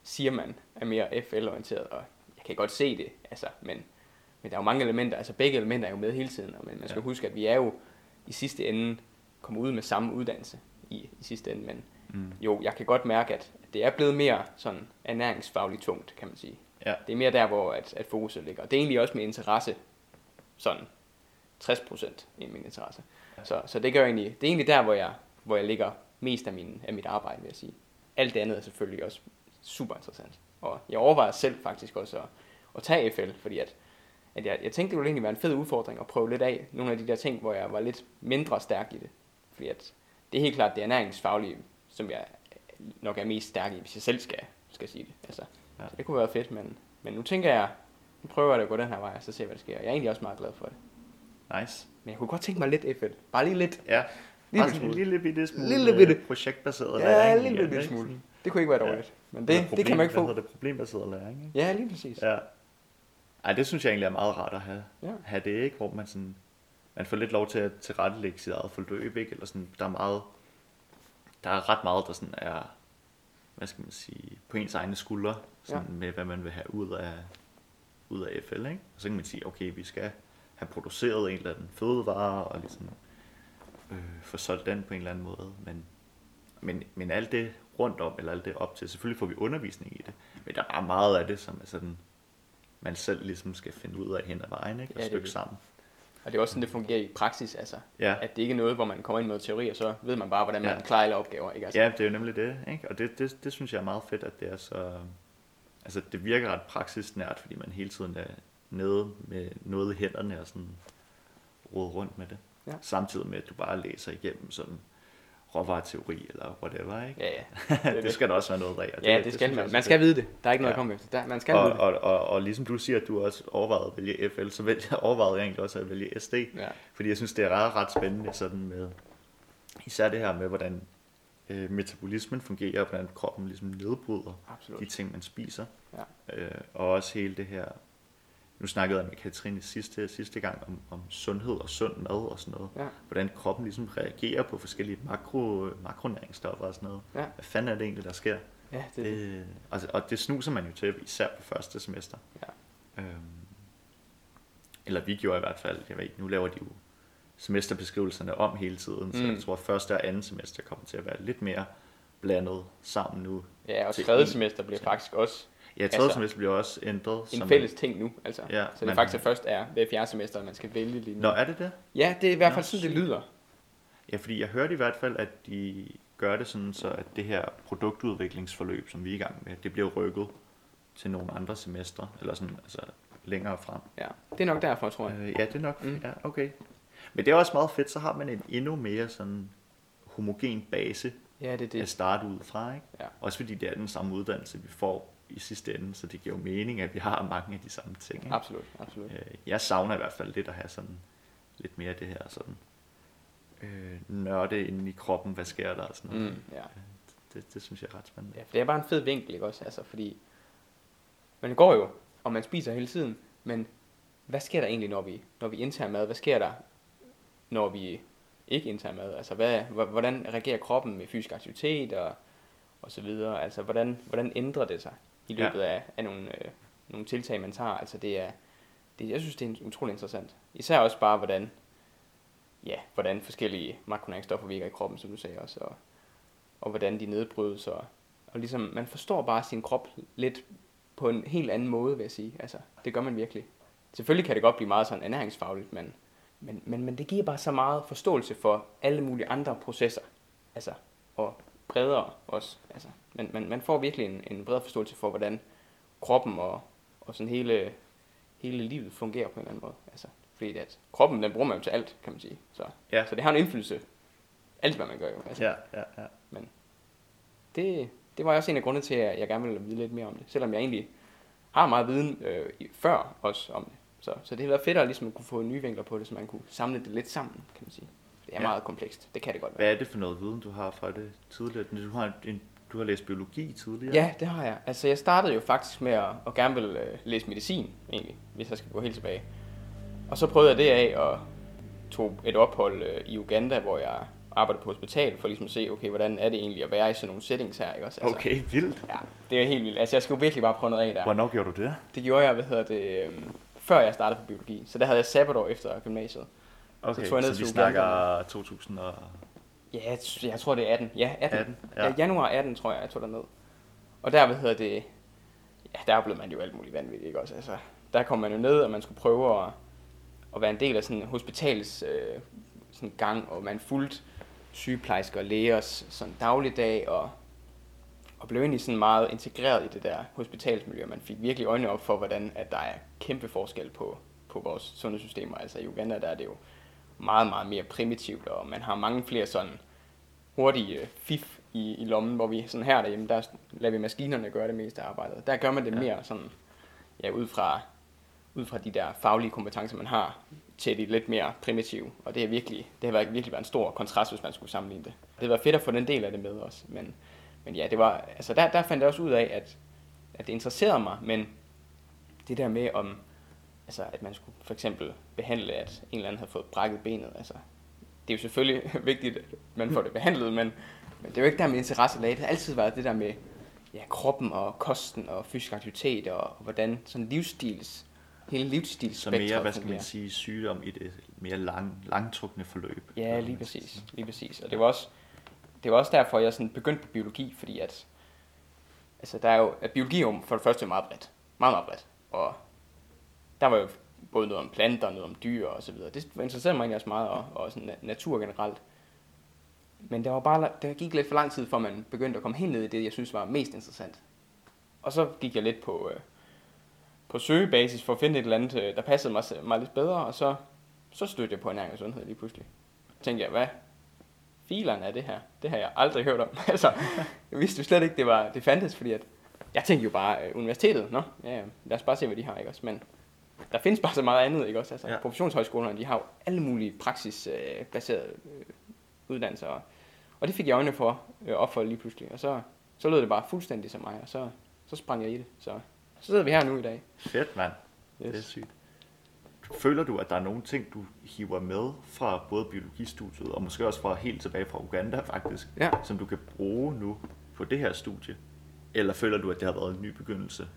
siger man, er mere FL-orienteret, og jeg kan godt se det, altså, men, men der er jo mange elementer, altså begge elementer er jo med hele tiden, og men man skal Ja. ja. huske, at vi er jo i sidste ende kommet ud med samme uddannelse i, i sidste ende, men Mm. jo, jeg kan godt mærke, at det er blevet mere sådan ernæringsfagligt tungt, kan man sige. Ja. Det er mere der, hvor at, at fokuset ligger. Og det er egentlig også med interesse, sådan 60% i min interesse. Så, så det, gør egentlig, det er egentlig der, hvor jeg, hvor jeg ligger mest af, min, af mit arbejde, vil jeg sige. Alt det andet er selvfølgelig også super interessant. Og jeg overvejer selv faktisk også at, at tage FL, fordi at, at jeg, jeg tænkte, det ville egentlig være en fed udfordring at prøve lidt af nogle af de der ting, hvor jeg var lidt mindre stærk i det. Fordi at det er helt klart det ernæringsfaglige, som jeg nok er mest stærk i, hvis jeg selv skal, skal sige det. Altså, Ja. Så det kunne være fedt, men, men nu tænker jeg, nu prøver jeg at gå den her vej, og så se, hvad der sker. Jeg er egentlig også meget glad for det. Nice. Men jeg kunne godt tænke mig lidt FL. Bare lige lidt. Ja, Lille sådan en lille bitte smule Lille øh, bitte. projektbaseret Ja, læring. en lille bitte smule. Det kunne ikke være Ja. dårligt. Men Eller det, det kan man ikke Hvad få. hedder det? Problembaseret læring, ikke? Ja, lige præcis. Ja. Ej, det synes jeg egentlig er meget rart at have, Ja. have det, ikke? Hvor man sådan, man får lidt lov til at tilrettelægge sit eget forløb, ikke? Eller sådan, der er meget, der er ret meget, der sådan er, hvad skal man sige, på ens egne skuldre, sådan med hvad man vil have ud af, ud af FL, ikke? Og så kan man sige, okay, vi skal have produceret en eller anden fødevare, og ligesom øh, få solgt den på en eller anden måde, men, men, men alt det rundt om, eller alt det op til, selvfølgelig får vi undervisning i det, men der er meget af det, som er sådan, man selv ligesom skal finde ud af hen ad vejen, ikke? Og Ja, stykke det. sammen. Og det er også sådan, det fungerer i praksis, altså. Ja. At det ikke er noget, hvor man kommer ind med teori, og så ved man bare, hvordan man Ja. klarer alle opgaver, ikke? Altså, Ja, det er jo nemlig det, ikke? Og det, det, det synes jeg er meget fedt, at det er så... Altså, det virker ret praksisnært, fordi man hele tiden er nede med noget i hænderne og sådan rode rundt med det. Ja. Samtidig med, at du bare læser igennem sådan råvareteori eller whatever, ikke? Ja, ja. det, det skal der også være noget af. og Ja, det, det skal man. Man skal vide det. Der er ikke noget Ja. at komme efter. Der, man skal Og, vide det. og, og, og, ligesom du siger, at du også overvejede at vælge FL, så vælge, overvejede jeg egentlig også at vælge SD. Ja. Fordi jeg synes, det er ret, ret spændende sådan med, især det her med, hvordan øh, metabolismen fungerer, og hvordan kroppen ligesom nedbryder Absolut. de ting, man spiser. Ja. Øh, og også hele det her, nu snakkede jeg med Katrine sidste, sidste gang om, om sundhed og sund mad og sådan noget. Ja. Hvordan kroppen ligesom reagerer på forskellige makro, makronæringsstoffer og sådan noget. Ja. Hvad fanden er det egentlig, der sker? Ja, det, det. Det, altså, og det snuser man jo til, især på første semester. Ja. Øhm, eller vi gjorde i hvert fald, jeg ved ikke, nu laver de jo semesterbeskrivelserne om hele tiden, så Mm. jeg tror, at første og anden semester kommer til at være lidt mere blandet sammen nu. Ja, og tredje en- semester bliver faktisk også Ja, tredje Altså, semester bliver også ændret. en fælles ting nu. Altså. Ja, så det men- faktisk først er ved fjerde semester, at man skal vælge lige nu. Nå, er det det? Ja, det er i hvert Nå, fald sådan, det lyder. Ja, fordi jeg hørte i hvert fald, at de gør det sådan, så at det her produktudviklingsforløb, som vi er i gang med, det bliver rykket til nogle andre semestre, eller sådan, altså længere frem. Ja, det er nok derfor, tror jeg. Øh, ja, det er nok, Mm. ja, okay. Men det er også meget fedt, så har man en endnu mere sådan homogen base Ja, det er det. at starte ud fra, ikke? Ja. Også fordi det er den samme uddannelse, vi får i sidste ende, så det giver jo mening, at vi har mange af de samme ting. Ikke? Absolut, absolut. Øh, jeg savner i hvert fald lidt at have sådan lidt mere af det her sådan øh, nørde inde i kroppen, hvad sker der og sådan noget. Mm, ja. Det, det synes jeg er ret spændende. ja, for det er bare en fed vinkel, ikke også? Altså, fordi man går jo, og man spiser hele tiden, men hvad sker der egentlig, når vi, når vi indtager mad? Hvad sker der, når vi ikke indtager mad? Altså, hvad, hvordan reagerer kroppen med fysisk aktivitet og, og så videre? Altså, hvordan, hvordan ændrer det sig i Ja. løbet af, af nogle, øh, nogle tiltag, man tager? Altså, det er, det, jeg synes, det er utrolig interessant. Især også bare, hvordan, ja, hvordan forskellige makronæringsstoffer virker i kroppen, som du sagde også, og, og hvordan de nedbrydes, og, og ligesom, man forstår bare sin krop lidt på en helt anden måde, vil jeg sige. Altså, det gør man virkelig. Selvfølgelig kan det godt blive meget sådan ernæringsfagligt, men, men, men, men det giver bare så meget forståelse for alle mulige andre processer. Altså, og bredere også. Altså, man, man, man får virkelig en, en bredere forståelse for, hvordan kroppen og, og sådan hele, hele livet fungerer på en eller anden måde. Altså, fordi at kroppen, den bruger man jo til alt, kan man sige. Så, Ja. så det har en indflydelse. Alt, hvad man gør jo. Altså, Ja, ja, ja. det, det var også en af grundene til, at jeg gerne ville vide lidt mere om det. Selvom jeg egentlig har meget viden øh, før også om det. Så, så det har været fedt at ligesom kunne få nye vinkler på det, så man kunne samle det lidt sammen, kan man sige. Det er ja. meget komplekst. Det kan det godt være. Hvad er det for noget viden, du har fra det tidligere? Du har, en, du har læst biologi tidligere? Ja, det har jeg. Altså, jeg startede jo faktisk med at, at gerne vil øh, læse medicin, egentlig, hvis jeg skal gå helt tilbage. Og så prøvede jeg det af og tog et ophold øh, i Uganda, hvor jeg arbejder på hospital, for ligesom at se, okay, hvordan er det egentlig at være i sådan nogle settings her, ikke også? Altså, okay, vildt. Ja, det er helt vildt. Altså, jeg skulle virkelig bare prøve noget af der. Hvornår gjorde du det? Det gjorde jeg, hvad hedder det, øh, før jeg startede på biologi. Så der havde jeg sabbatår efter gymnasiet. Okay, så, tog jeg ned så vi snakker 2000 og... Ja, jeg tror det er 18. Ja, 18. 18 ja. ja. januar 18, tror jeg, jeg tog der ned. Og der, hvad hedder det, ja, der blev man jo alt muligt vanvittigt, ikke også? Altså, der kom man jo ned, og man skulle prøve at, at være en del af sådan en hospitals øh, sådan gang, og man fulgte sygeplejersker og lægers sådan dagligdag, og, og blev egentlig sådan meget integreret i det der hospitalsmiljø. Man fik virkelig øjnene op for, hvordan at der er kæmpe forskel på, på vores sundhedssystemer. Altså i Uganda der er det jo meget, meget mere primitivt, og man har mange flere sådan hurtige fif i, i lommen, hvor vi sådan her derhjemme, der lader vi maskinerne gøre det meste af arbejdet. Der gør man det ja. mere sådan, ja, ud fra, ud fra de der faglige kompetencer, man har, til de lidt mere primitive. Og det, er virkelig, det har været, virkelig været en stor kontrast, hvis man skulle sammenligne det. Det var fedt at få den del af det med også. Men, men ja, det var, altså der, der fandt jeg også ud af, at, at det interesserede mig, men det der med, om, altså, at man skulle for eksempel behandle, at en eller anden havde fået brækket benet. Altså, det er jo selvfølgelig vigtigt, at man får det behandlet, men, men det er jo ikke der med interesse lag. Det har altid været det der med ja, kroppen og kosten og fysisk aktivitet og, og hvordan sådan livsstils, hele livsstilsspektret Så mere, hvad skal man sige, sygdom i det mere lang, langtrukne forløb. Ja, lige præcis. Lige præcis. Og det var også, det var også derfor, jeg sådan begyndte på biologi, fordi at, altså der er jo, at biologi jo for det første meget bredt. Meget, meget bredt. Og der var jo både noget om planter, noget om dyr og så videre. Det interesserede mig egentlig også meget, og, og sådan natur generelt. Men der var bare, der gik lidt for lang tid, før man begyndte at komme helt ned i det, jeg synes var mest interessant. Og så gik jeg lidt på, øh, på søgebasis for at finde et eller andet, øh, der passede mig, mig lidt bedre, og så, så stødte jeg på ernæring og sundhed lige pludselig. Så tænkte jeg, hvad filerne er det her? Det har jeg aldrig hørt om. altså, jeg vidste jo slet ikke, det, var, det fandtes, fordi at, jeg tænkte jo bare, øh, universitetet, nå, ja, lad os bare se, hvad de har, ikke også? Men der findes bare så meget andet, ikke også? Altså, ja. professionshøjskolerne, de har jo alle mulige praksisbaserede øh, uddannelser, og, og det fik jeg øjnene for, øh, op for lige pludselig, og så, så lød det bare fuldstændig som mig, og så, så sprang jeg i det, så, så sidder vi her nu i dag. Fedt, mand. Yes. Det er sygt. Føler du, at der er nogle ting, du hiver med fra både biologistudiet, og måske også fra helt tilbage fra Uganda faktisk, ja. som du kan bruge nu på det her studie? Eller føler du, at det har været en ny begyndelse?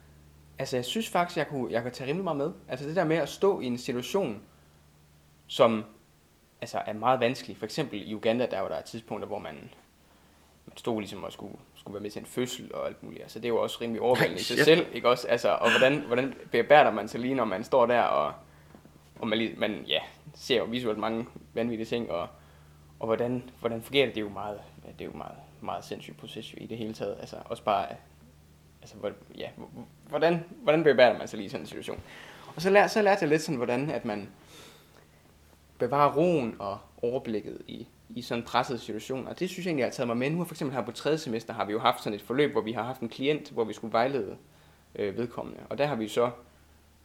Altså, jeg synes faktisk, jeg kunne, jeg kunne tage rimelig meget med. Altså, det der med at stå i en situation, som altså, er meget vanskelig. For eksempel i Uganda, der var der tidspunkter, hvor man, man stod ligesom og skulle, skulle være med til en fødsel og alt muligt. Altså, det er jo også rimelig overvældende i sig selv, ikke også? Altså, og hvordan, hvordan bearbejder man sig lige, når man står der, og, og man, man ja, ser jo visuelt mange vanvittige ting, og, og hvordan, hvordan fungerer det? Det er jo meget, det er jo meget, meget sindssygt proces i det hele taget. Altså, også bare altså, ja, hvordan, hvordan bevæger man sig lige i sådan en situation? Og så, lær, så lærte jeg lidt sådan, hvordan at man bevarer roen og overblikket i, i sådan pressede situationer. Og det synes jeg egentlig, jeg har taget mig med. Nu for eksempel her på tredje semester har vi jo haft sådan et forløb, hvor vi har haft en klient, hvor vi skulle vejlede øh, vedkommende. Og der har vi så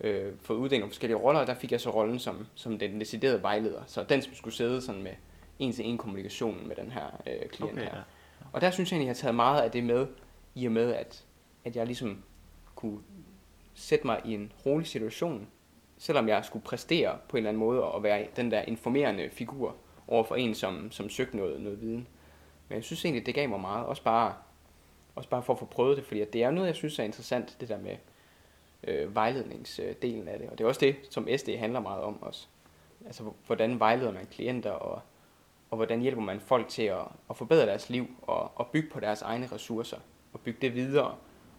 øh, fået uddelt nogle forskellige roller, og der fik jeg så rollen som, som den deciderede vejleder. Så den, som skulle sidde sådan med en-til-en kommunikation med den her øh, klient okay, her. Ja. Og der synes jeg egentlig, jeg har taget meget af det med, i og med, at at jeg ligesom kunne sætte mig i en rolig situation, selvom jeg skulle præstere på en eller anden måde og være den der informerende figur over for en, som, som søgte noget, noget viden. Men jeg synes egentlig, det gav mig meget, også bare, også bare for at få prøvet det, fordi det er noget, jeg synes er interessant, det der med øh, vejledningsdelen af det. Og det er også det, som SD handler meget om også. Altså, hvordan vejleder man klienter, og, og hvordan hjælper man folk til at, at forbedre deres liv og, og bygge på deres egne ressourcer, og bygge det videre,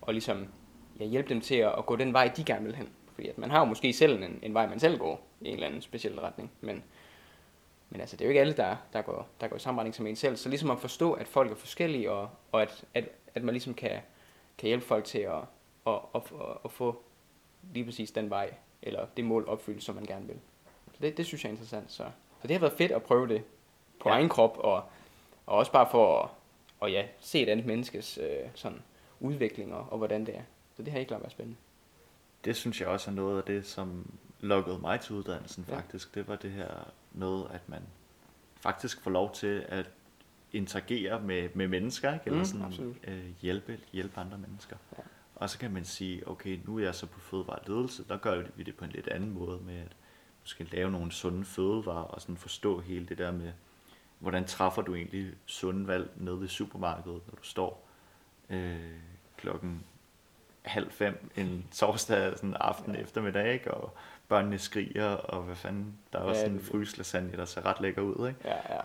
og ligesom ja, hjælpe dem til at, at gå den vej, de gerne vil hen. Fordi at man har jo måske selv en, en vej, man selv går i en eller anden speciel retning. Men, men altså, det er jo ikke alle, der, der, går, der går i samme retning som en selv. Så ligesom at forstå, at folk er forskellige, og, og at, at, at man ligesom kan, kan hjælpe folk til at, at, at, at, at få lige præcis den vej, eller det mål opfyldt, som man gerne vil. Så det, det synes jeg er interessant. Så, så det har været fedt at prøve det på ja. egen krop, og, og også bare for at, og ja, se et andet menneskes øh, sådan udvikling og, hvordan det er. Så det har ikke klart været spændende. Det synes jeg også er noget af det, som lukkede mig til uddannelsen Ja. faktisk. Det var det her med, at man faktisk får lov til at interagere med, med mennesker, ikke? eller Mm, sådan absolut. øh, hjælpe, hjælpe andre mennesker. Ja. Og så kan man sige, okay, nu er jeg så på fødevareledelse, der gør vi det på en lidt anden måde med at måske lave nogle sunde fødevarer og sådan forstå hele det der med, hvordan træffer du egentlig sunde valg nede i supermarkedet, når du står øh, klokken halv fem en torsdag sådan aften Ja. eftermiddag, ikke? og børnene skriger, og hvad fanden, der er også Ja, sådan en fryslasagne, der ser ret lækker ud, ikke? Ja, ja.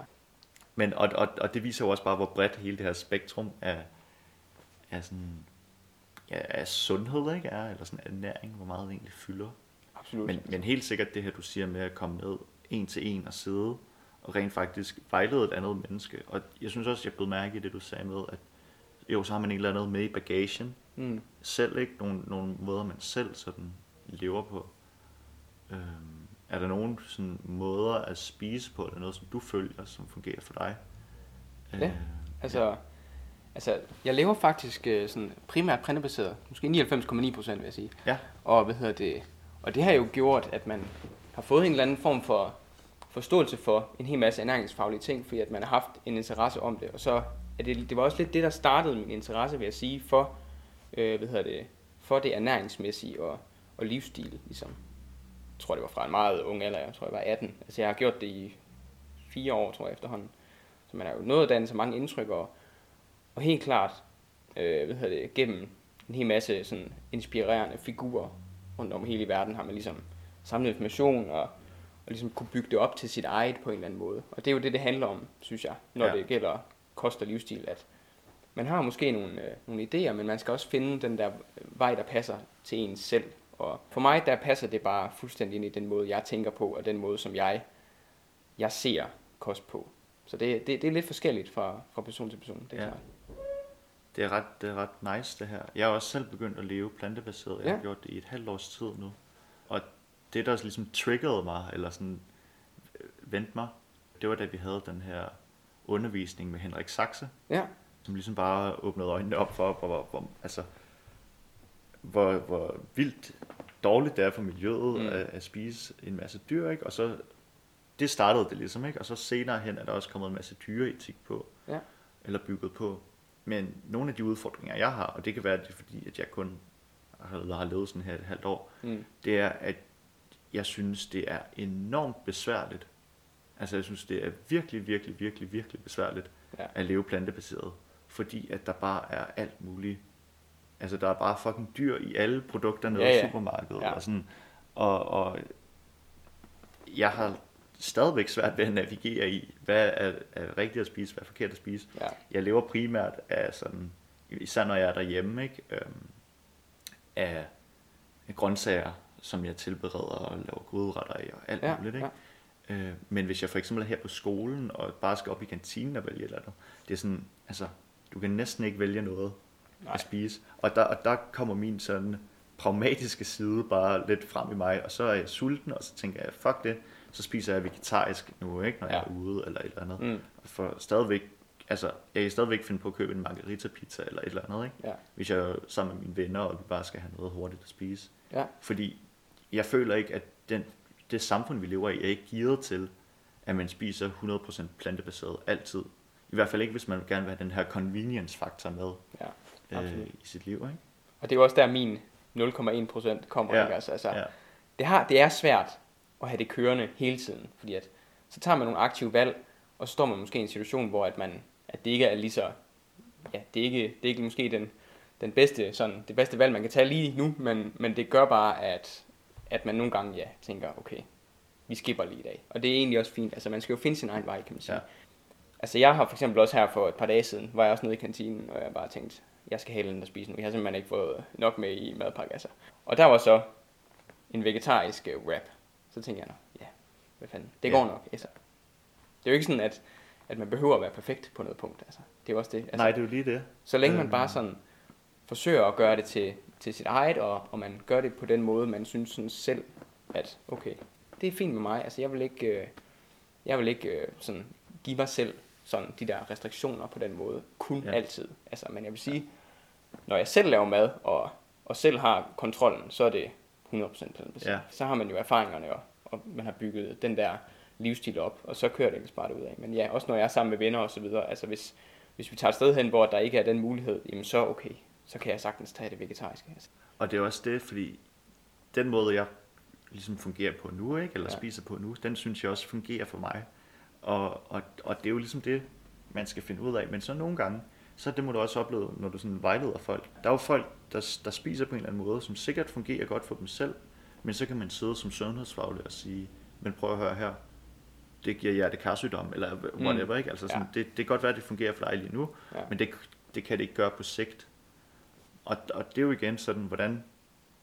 Men, og, og, og det viser jo også bare, hvor bredt hele det her spektrum af, af, sådan, ja, af sundhed ikke er, eller sådan ernæring, hvor meget det egentlig fylder. Absolut. Men, men helt sikkert det her, du siger med at komme ned en til en og sidde, og rent faktisk vejlede et andet menneske. Og jeg synes også, jeg blev mærke i det, du sagde med, at jo, så har man et eller andet med i bagagen, mm. selv ikke nogle, nogle måder, man selv sådan lever på. Øhm, er der nogle sådan måder at spise på, eller noget, som du føler, som fungerer for dig? Ja, Øh, Altså, altså, jeg lever faktisk øh, sådan primært printebaseret. Måske 99,9 procent, vil jeg sige. Ja, Og hvad hedder det? Og det har jo gjort, at man har fået en eller anden form for forståelse for en hel masse ernæringsfaglige ting, fordi at man har haft en interesse om det. Og så er det, det var også lidt det, der startede min interesse, vil jeg sige, for, øh, hvad hedder det, for det ernæringsmæssige og, og livsstil, ligesom. Jeg tror, det var fra en meget ung alder, jeg tror, jeg var 18. Altså, jeg har gjort det i fire år, tror jeg, efterhånden. Så man har jo nået at danne så mange indtryk, og, og helt klart, øh, hvad hedder det, gennem en hel masse sådan inspirerende figurer rundt om hele verden, har man ligesom samlet information og, og ligesom kunne bygge det op til sit eget på en eller anden måde. Og det er jo det, det handler om, synes jeg, når ja. det gælder kost og livsstil, at man har måske nogle, øh, nogle idéer, men man skal også finde den der vej, der passer til ens selv. Og for mig, der passer det bare fuldstændig ind i den måde, jeg tænker på, og den måde, som jeg, jeg ser kost på. Så det, det, det er lidt forskelligt fra, fra person til person, det er Ja. klart. det er, ret, det er ret nice det her. Jeg har også selv begyndt at leve plantebaseret. Jeg har Ja. gjort det i et halvt års tid nu. Og det, der ligesom triggerede mig, eller sådan øh, vendte mig, det var da vi havde den her undervisning med Henrik Saxe, Ja, som ligesom bare åbnede øjnene op for, hvor, hvor, hvor, altså, hvor, hvor vildt dårligt det er for miljøet Mm. at, at spise en masse dyr, ikke? Og så, det startede det ligesom, ikke? Og så senere hen er der også kommet en masse dyreetik på, Ja. eller bygget på. Men nogle af de udfordringer, jeg har, og det kan være, at det er fordi, at jeg kun har, har levet sådan her et halvt år, mm. det er, at jeg synes, det er enormt besværligt. Altså, jeg synes, det er virkelig, virkelig, virkelig, virkelig besværligt Ja. at leve plantebaseret. Fordi at der bare er alt muligt. Altså, der er bare fucking dyr i alle produkter nede Ja, i ja. supermarkedet. Ja. Og, sådan, og, og jeg har stadigvæk svært ved at navigere i, hvad er, er rigtigt at spise, hvad er forkert at spise. Ja. Jeg lever primært af sådan, især når jeg er derhjemme, ikke? Øhm, af, af grøntsager, som jeg tilbereder og laver gryderetter i og alt Ja, muligt. Ikke? ja. Øh, men hvis jeg for eksempel er her på skolen og bare skal op i kantinen og vælge et eller andet, det er sådan, altså, du kan næsten ikke vælge noget Nej. at spise. Og der, og der kommer min sådan pragmatiske side bare lidt frem i mig, og så er jeg sulten, og så tænker jeg, fuck det, så spiser jeg vegetarisk nu, ikke, når ja. jeg er ude eller et eller andet. Mm. For stadigvæk, altså, jeg kan stadigvæk finde på at købe en margarita pizza eller et eller andet, ikke? Ja. Hvis jeg er sammen med mine venner, og vi bare skal have noget hurtigt at spise. Ja. Fordi jeg føler ikke, at den, det samfund, vi lever i, er ikke gearet til, at man spiser 100% plantebaseret altid. I hvert fald ikke, hvis man gerne vil have den her convenience-faktor med Ja, øh, i sit liv, ikke? Og det er jo også der min 0,1 procent kommer, Ja, ikke? Altså, altså, Ja. det, har, det er svært at have det kørende hele tiden, fordi at, så tager man nogle aktive valg, og så står man måske i en situation, hvor at man, at det ikke er lige så, ja, det er ikke, det er ikke måske den, den bedste, sådan, det bedste valg, man kan tage lige nu, men, men det gør bare, at, at man nogle gange, ja, tænker, okay, vi skipper lige i dag. Og det er egentlig også fint, altså man skal jo finde sin egen vej, kan man sige. Ja. Altså jeg har for eksempel også her for et par dage siden, var jeg også nede i kantinen, og jeg bare tænkte, jeg skal have noget at spise nu. Jeg har simpelthen ikke fået nok med i madpakke, altså. Og der var så en vegetarisk uh, wrap. Så tænkte jeg, ja, hvad fanden, det Ja. går nok. Altså. Det er jo ikke sådan, at, at man behøver at være perfekt på noget punkt. Altså. Det er jo også det. Altså, Nej, det er jo lige det. så længe man Øhm. bare sådan forsøger at gøre det til, til sit eget, og, og man gør det på den måde, man synes sådan selv, at okay, det er fint med mig. Altså jeg vil ikke, øh, jeg vil ikke øh, sådan give mig selv sådan de der restriktioner på den måde, kun Ja. ja. altid. Altså, men jeg vil sige, når jeg selv laver mad, og, og selv har kontrollen, så er det 100% plantebaseret. Ja. Så har man jo erfaringerne, og, og man har bygget den der livsstil op, og så kører det ellers bare ud af. Men ja, også når jeg er sammen med venner og så videre, altså hvis, hvis vi tager et sted hen, hvor der ikke er den mulighed, jamen så okay, så kan jeg sagtens tage det vegetariske. Altså. Og det er også det, fordi den måde, jeg ligesom fungerer på nu, ikke? eller ja. Spiser på nu, den synes jeg også fungerer for mig. Og, og, og det er jo ligesom det, man skal finde ud af. Men så nogle gange, så det må du også opleve, når du sådan vejleder folk. Der er jo folk, der, der spiser på en eller anden måde, som sikkert fungerer godt for dem selv, men så kan man sidde som sundhedsfaglig og sige, men prøv at høre her, det giver hjertekarsygdom, eller whatever, mm. ikke? Altså sådan, Ja. det, det kan godt være, at det fungerer for dig lige nu, Ja. men det, det kan det ikke gøre på sigt. Og, og det er jo igen sådan, hvordan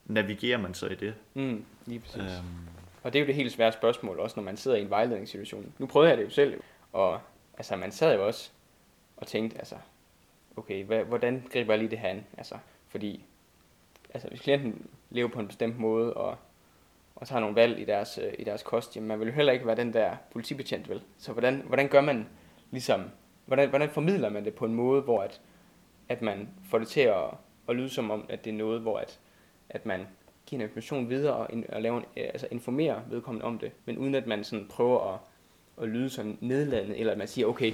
navigerer man så i det? Mm, lige præcis. Øhm, Og det er jo det helt svære spørgsmål, også når man sidder i en vejledningssituation. Nu prøvede jeg det jo selv, og altså, man sad jo også og tænkte, altså, okay, hvordan griber jeg lige det her an? Altså, fordi altså, hvis klienten lever på en bestemt måde, og, og har nogle valg i deres, øh, i deres kost, jamen man vil jo heller ikke være den der politibetjent, vel? Så hvordan, hvordan gør man ligesom, hvordan, hvordan formidler man det på en måde, hvor at, at man får det til at, at lyde som om, at det er noget, hvor at, at man giver en information videre og, in, og lave en, øh, altså informere vedkommende om det, men uden at man sådan prøver at, at lyde sådan nedladende, eller at man siger, okay,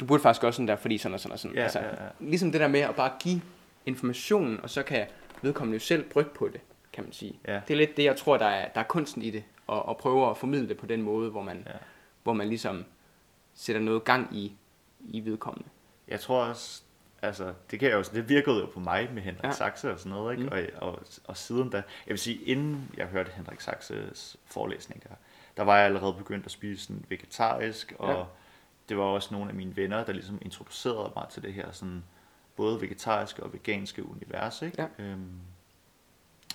du burde faktisk gøre sådan der, fordi sådan og sådan og sådan. Ja, altså, ja, ja. Ligesom det der med at bare give informationen, og så kan vedkommende jo selv brygge på det, kan man sige. Ja. Det er lidt det, jeg tror, der er, der er kunsten i det, og, og prøve at formidle det på den måde, hvor man, Ja. hvor man ligesom sætter noget gang i, i vedkommende. Jeg tror også, altså, det kan jeg også, det virkede jo på mig med Henrik ja. Saxe og sådan noget, ikke? Mm. Og, og, og, siden da, jeg vil sige, inden jeg hørte Henrik Saxes forelæsning der, der var jeg allerede begyndt at spise sådan vegetarisk, og Ja. det var også nogle af mine venner, der ligesom introducerede mig til det her sådan, både vegetariske og veganske univers, ikke? Ja. Øhm,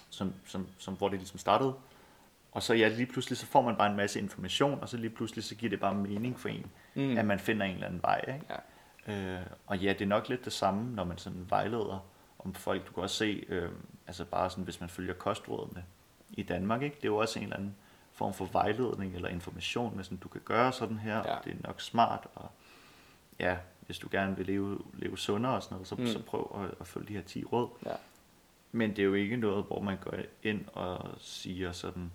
som, som, som, hvor det ligesom startede. Og så ja, lige pludselig så får man bare en masse information, og så lige pludselig så giver det bare mening for en, mm. at man finder en eller anden vej, ikke? Ja. Øh, og ja, det er nok lidt det samme, når man sådan vejleder om folk. Du kan også se, øh, altså bare sådan, hvis man følger kostrådene i Danmark, ikke? det er jo også en eller anden form for vejledning eller information med sådan, du kan gøre sådan her, Ja. og det er nok smart, og ja, hvis du gerne vil leve, leve sundere og sådan noget, så, Mm. så prøv at, at følge de her 10 råd. Ja. Men det er jo ikke noget, hvor man går ind og siger sådan,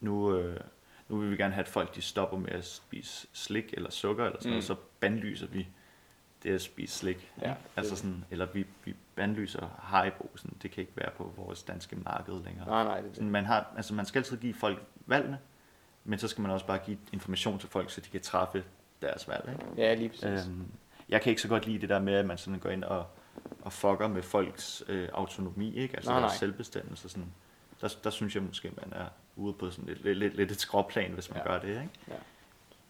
nu, øh, nu vil vi gerne have, at folk de stopper med at spise slik eller sukker eller sådan mm. Noget, så bandlyser vi det at spise slik. Ja, altså sådan, eller vi, vi bandlyser Haribo, sådan, det kan ikke være på vores danske marked længere. Nej, nej, det det. Sådan, man, har, altså man skal altid give folk valgene, men så skal man også bare give information til folk, så de kan træffe deres valg. Ikke? Ja, lige præcis. Øhm, jeg kan ikke så godt lide det der med, at man sådan går ind og, og fucker med folks øh, autonomi, ikke? altså Nej, deres nej. selvbestemmelse. Sådan. Der, der synes jeg måske, man er ude på sådan lidt, lidt, lidt, et skråplan, hvis man Ja. gør det. Ikke?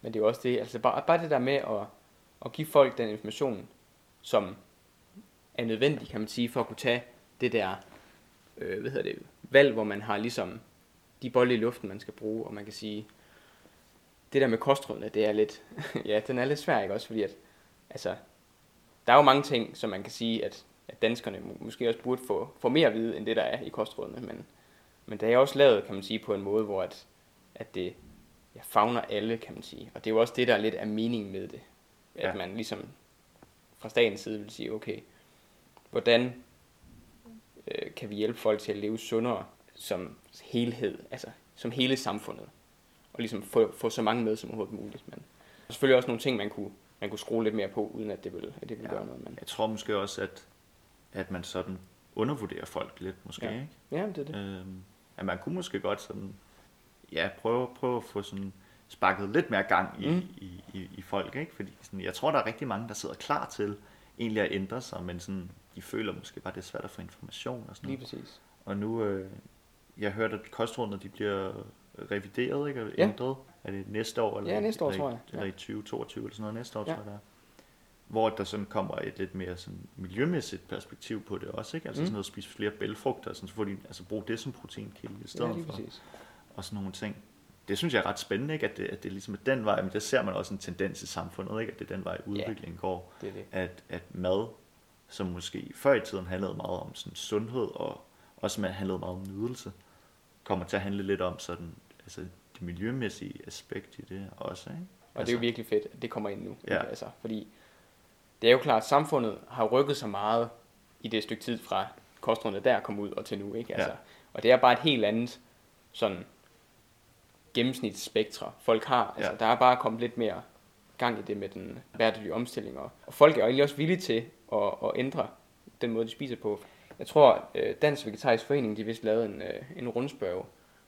Men det er jo også det, altså bare, bare det der med at, at give folk den information, som er nødvendig, kan man sige, for at kunne tage det der, øh, hvad hedder det, valg, hvor man har ligesom de bolde i luften, man skal bruge, og man kan sige, det der med kostrådene, det er lidt, ja, den er lidt svær, ikke også, fordi at, altså, der er jo mange ting, som man kan sige, at, at danskerne må, måske også burde få, få mere at vide, end det der er i kostrådene, men, men det er også lavet, kan man sige, på en måde, hvor at, at det ja, fagner alle, kan man sige. Og det er jo også det, der er lidt af mening med det. At Ja. man ligesom fra statens side vil sige, okay, hvordan øh, kan vi hjælpe folk til at leve sundere som helhed, altså som hele samfundet. Og ligesom få, få så mange med som overhovedet muligt. Men der er selvfølgelig også nogle ting, man kunne, man kunne skrue lidt mere på, uden at det ville, at det ville Ja. gøre noget. Men, Jeg tror måske også, at, at man sådan undervurderer folk lidt, måske. Ja. Ikke? ja, det er det. Øhm, at man kunne måske godt sådan, ja, prøve, prøve at få sådan sparket lidt mere gang i, Mm. i, i, i folk, ikke? Fordi sådan, jeg tror, der er rigtig mange, der sidder klar til egentlig at ændre sig, men sådan, de føler måske bare, det er svært at få information og sådan Lige noget. præcis. Og nu, øh, jeg har hørt, at kostrådene, de bliver revideret, ikke? Og Ja. ændret. Er det næste år? Eller Ja, næste år, eller, tror jeg. Eller i 2022 eller sådan noget næste år, Ja. tror jeg, der er. Hvor der sådan kommer et lidt mere sådan miljømæssigt perspektiv på det også, ikke? Altså Mm. sådan noget at spise flere bælfrugter, sådan, så får de, altså bruge det som proteinkilde i stedet Ja, for, præcis. og sådan nogle ting. Det synes jeg er ret spændende, ikke? At det, at det ligesom er den vej, men der ser man også en tendens i samfundet, ikke? At det er den vej udviklingen går Det det. at, at mad, som måske før i tiden handlede meget om sådan sundhed, og også med handlede meget om nydelse, kommer til at handle lidt om sådan, altså det miljømæssige aspekt i det også, ikke? Og altså. det er jo virkelig fedt, at det kommer ind nu. Ja. Ikke? Altså, fordi det er jo klart, at samfundet har rykket sig meget i det stykke tid fra kostrådene der kom ud og til nu. Ikke? Altså, Ja. Og det er bare et helt andet sådan gennemsnitsspektre, folk har. Altså, Ja. Der er bare kommet lidt mere gang i det med den bæredygtige omstilling. Og, og folk er jo egentlig også villige til at, at ændre den måde, de spiser på. Jeg tror, øh, Dansk Vegetarisk Forening, de vist lavede en, øh, en rundspørg,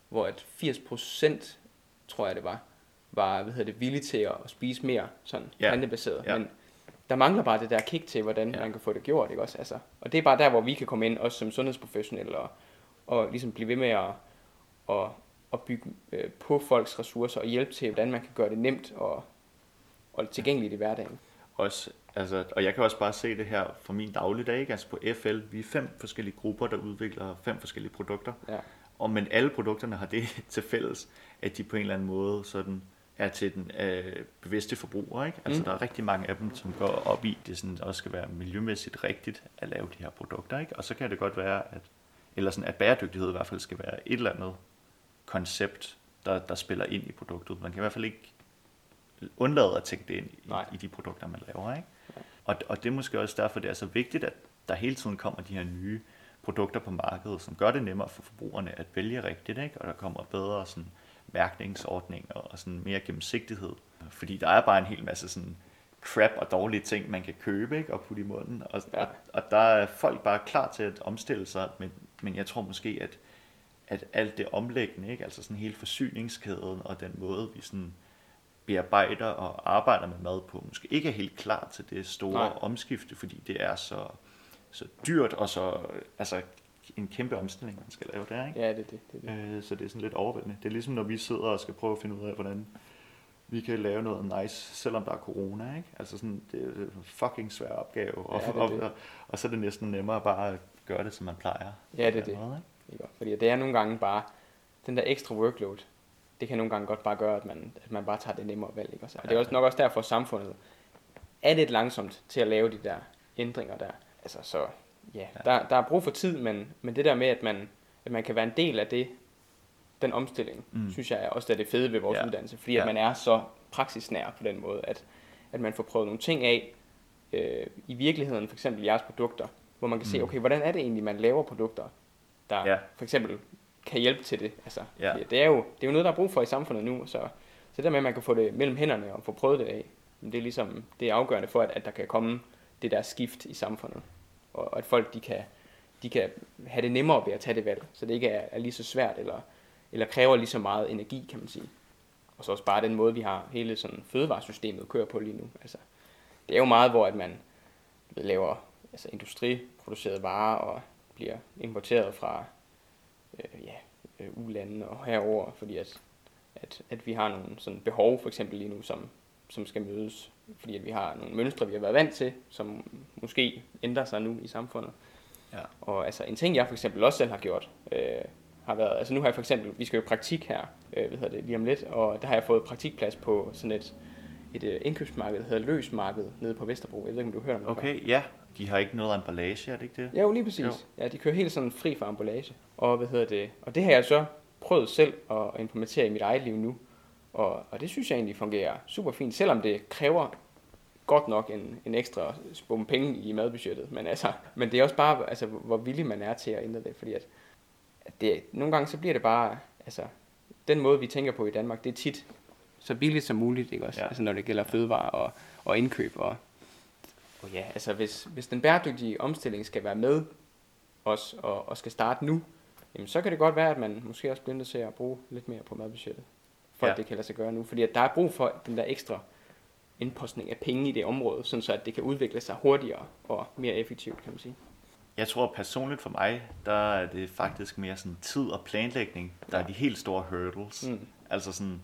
hvor at 80 procent, tror jeg det var, var hvad hedder det, villige til at at spise mere sådan ja. plantebaseret. Ja. Men der mangler bare det der kick til, hvordan Ja. man kan få det gjort. Ikke også? Altså, og det er bare der, hvor vi kan komme ind, også som sundhedsprofessionelle, og, og ligesom blive ved med at, at, at bygge øh, på folks ressourcer og hjælpe til, hvordan man kan gøre det nemt og, og tilgængeligt i hverdagen. Også, altså, og jeg kan også bare se det her fra min dagligdag, ikke? altså på FL, vi er fem forskellige grupper, der udvikler fem forskellige produkter, Ja. og men alle produkterne har det til fælles, at de på en eller anden måde sådan er til den øh, bevidste forbruger. Ikke? Altså Mm. der er rigtig mange af dem, som går op i, det sådan også skal være miljømæssigt rigtigt at lave de her produkter. Ikke? Og så kan det godt være, at, eller sådan, at bæredygtighed i hvert fald skal være et eller andet koncept, der, der spiller ind i produktet. Man kan i hvert fald ikke undlade at tænke det ind i, Nej. i de produkter, man laver. Ikke? Og, og det er måske også derfor, det er så vigtigt, at der hele tiden kommer de her nye produkter på markedet, som gør det nemmere for forbrugerne at vælge rigtigt, ikke? og der kommer bedre sådan, mærkningsordninger og sådan mere gennemsigtighed. Fordi der er bare en hel masse sådan crap og dårlige ting, man kan købe ikke? og putte i munden. Og, ja. Og, og der er folk bare klar til at omstille sig, men, men jeg tror måske, at, at alt det omlæggende, ikke? altså sådan hele forsyningskæden og den måde, vi sådan bearbejder og arbejder med mad på, måske ikke er helt klar til det store. Nej. omskifte, fordi det er så, så dyrt og så altså en kæmpe omstilling, man skal lave der. Ikke? Ja, det er det. det, er det. Øh, så det er sådan lidt overvældende. Det er ligesom, når vi sidder og skal prøve at finde ud af, hvordan vi kan lave noget nice, selvom der er corona. Ikke? Altså sådan, det er en fucking svær opgave. Og, Ja, det og, det. og, og, så er det næsten nemmere bare at gøre det, som man plejer. Ja, det er det. Måde, ikke? Ikke? Fordi det er nogle gange bare, den der ekstra workload, det kan nogle gange godt bare gøre, at man, at man bare tager det nemmere valg. Ikke? også? Og det er også nok også derfor, at samfundet er lidt langsomt til at lave de der ændringer der. Altså, så ja, der, der er brug for tid, men, men det der med, at man, at man kan være en del af det, den omstilling, Mm. synes jeg er også er det fede ved vores Ja. uddannelse. Fordi Ja. at man er så praksisnær på den måde, at, at man får prøvet nogle ting af øh, i virkeligheden, for eksempel jeres produkter, hvor man kan se, Mm. okay, hvordan er det egentlig, man laver produkter, der Ja. for eksempel kan hjælpe til det. Altså, Ja. det, er jo, det er jo noget, der er brug for i samfundet nu, så, så det der med, at man kan få det mellem hænderne og få prøvet det af, det er ligesom det er afgørende for, at, at der kan komme det der skift i samfundet, og, og at folk de kan, de kan have det nemmere ved at tage det valg, så det ikke er, er lige så svært, eller, eller kræver lige så meget energi, kan man sige. Og så også bare den måde, vi har hele sådan fødevaresystemet kører på lige nu. Altså, det er jo meget, hvor at man laver altså industriproducerede varer og bliver importeret fra øh, ja, øh, og herover, fordi at, at, at vi har nogle sådan behov for eksempel lige nu, som, som skal mødes, fordi at vi har nogle mønstre, vi har været vant til, som måske ændrer sig nu i samfundet. Ja. Og altså en ting, jeg for eksempel også selv har gjort, øh, har været, altså nu har jeg for eksempel, vi skal jo praktik her, øh, hvad hedder det, lige om lidt, og der har jeg fået praktikplads på sådan et, et øh, indkøbsmarked, der hedder Løsmarked, nede på Vesterbro. Jeg ved ikke, om du har hørt om det før. Okay, ja. De har ikke noget emballage, er det ikke det? Ja, jo, lige præcis. Jo. Ja, de kører helt sådan fri fra emballage. Og hvad hedder det? Og det har jeg så prøvet selv at implementere i mit eget liv nu. Og, og det synes jeg egentlig fungerer super fint, selvom det kræver godt nok en, en ekstra spum penge i madbudgettet. Men, altså, men det er også bare, altså, hvor villig man er til at ændre det. Fordi at, at det, nogle gange så bliver det bare, altså, den måde vi tænker på i Danmark, det er tit så billigt som muligt, ikke også? Ja. Altså når det gælder fødevarer og, og indkøb. Og, og ja, altså hvis, hvis den bæredygtige omstilling skal være med os og, og skal starte nu, jamen så kan det godt være, at man måske også bliver nødt til at bruge lidt mere på madbudgettet, for Ja. at det kan lade sig gøre nu. Fordi at der er brug for den der ekstra indpostning af penge i det område, sådan så at det kan udvikle sig hurtigere og mere effektivt, kan man sige. Jeg tror personligt for mig, der er det faktisk mere sådan tid og planlægning, der er Ja. de helt store hurdles. Mm. Altså sådan,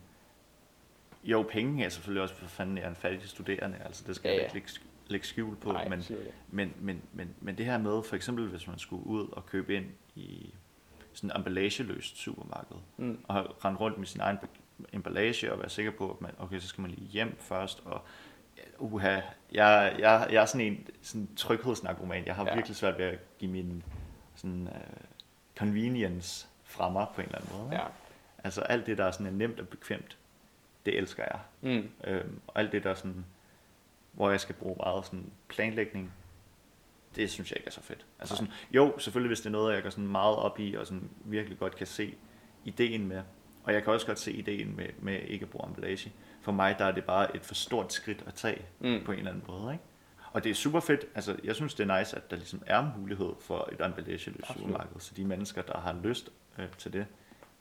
jo, penge er selvfølgelig også, for fanden jeg er en fattig studerende, altså det skal Ja, jeg ja. ikke lægge, lægge skjul på, Nej, men, men, men, men, men det her med, for eksempel hvis man skulle ud og købe ind i sådan et emballageløst supermarked, Mm. og rende rundt med sin egen emballage og være sikker på, at man, okay, så skal man lige hjem først, og uha, jeg, jeg, jeg er sådan en sådan tryghedsnarkoman. Jeg har ja. Virkelig svært ved at give min sådan, uh, convenience fra mig på en eller anden måde. Ja. Altså alt det, der er sådan nemt og bekvemt, det elsker jeg. Mm. Øhm, og alt det der sådan, hvor jeg skal bruge meget sådan planlægning, det synes jeg ikke er så fedt. Altså sådan, jo, selvfølgelig hvis det er noget, jeg går sådan meget op i, og sådan virkelig godt kan se ideen med, og jeg kan også godt se ideen med, med ikke at bruge emballage. For mig der er det bare et for stort skridt at tage Mm. på en eller anden måde. Ikke? Og det er super fedt. Altså, jeg synes, det er nice, at der ligesom er mulighed for et emballageløst supermarked, så de mennesker, der har lyst øh, til det,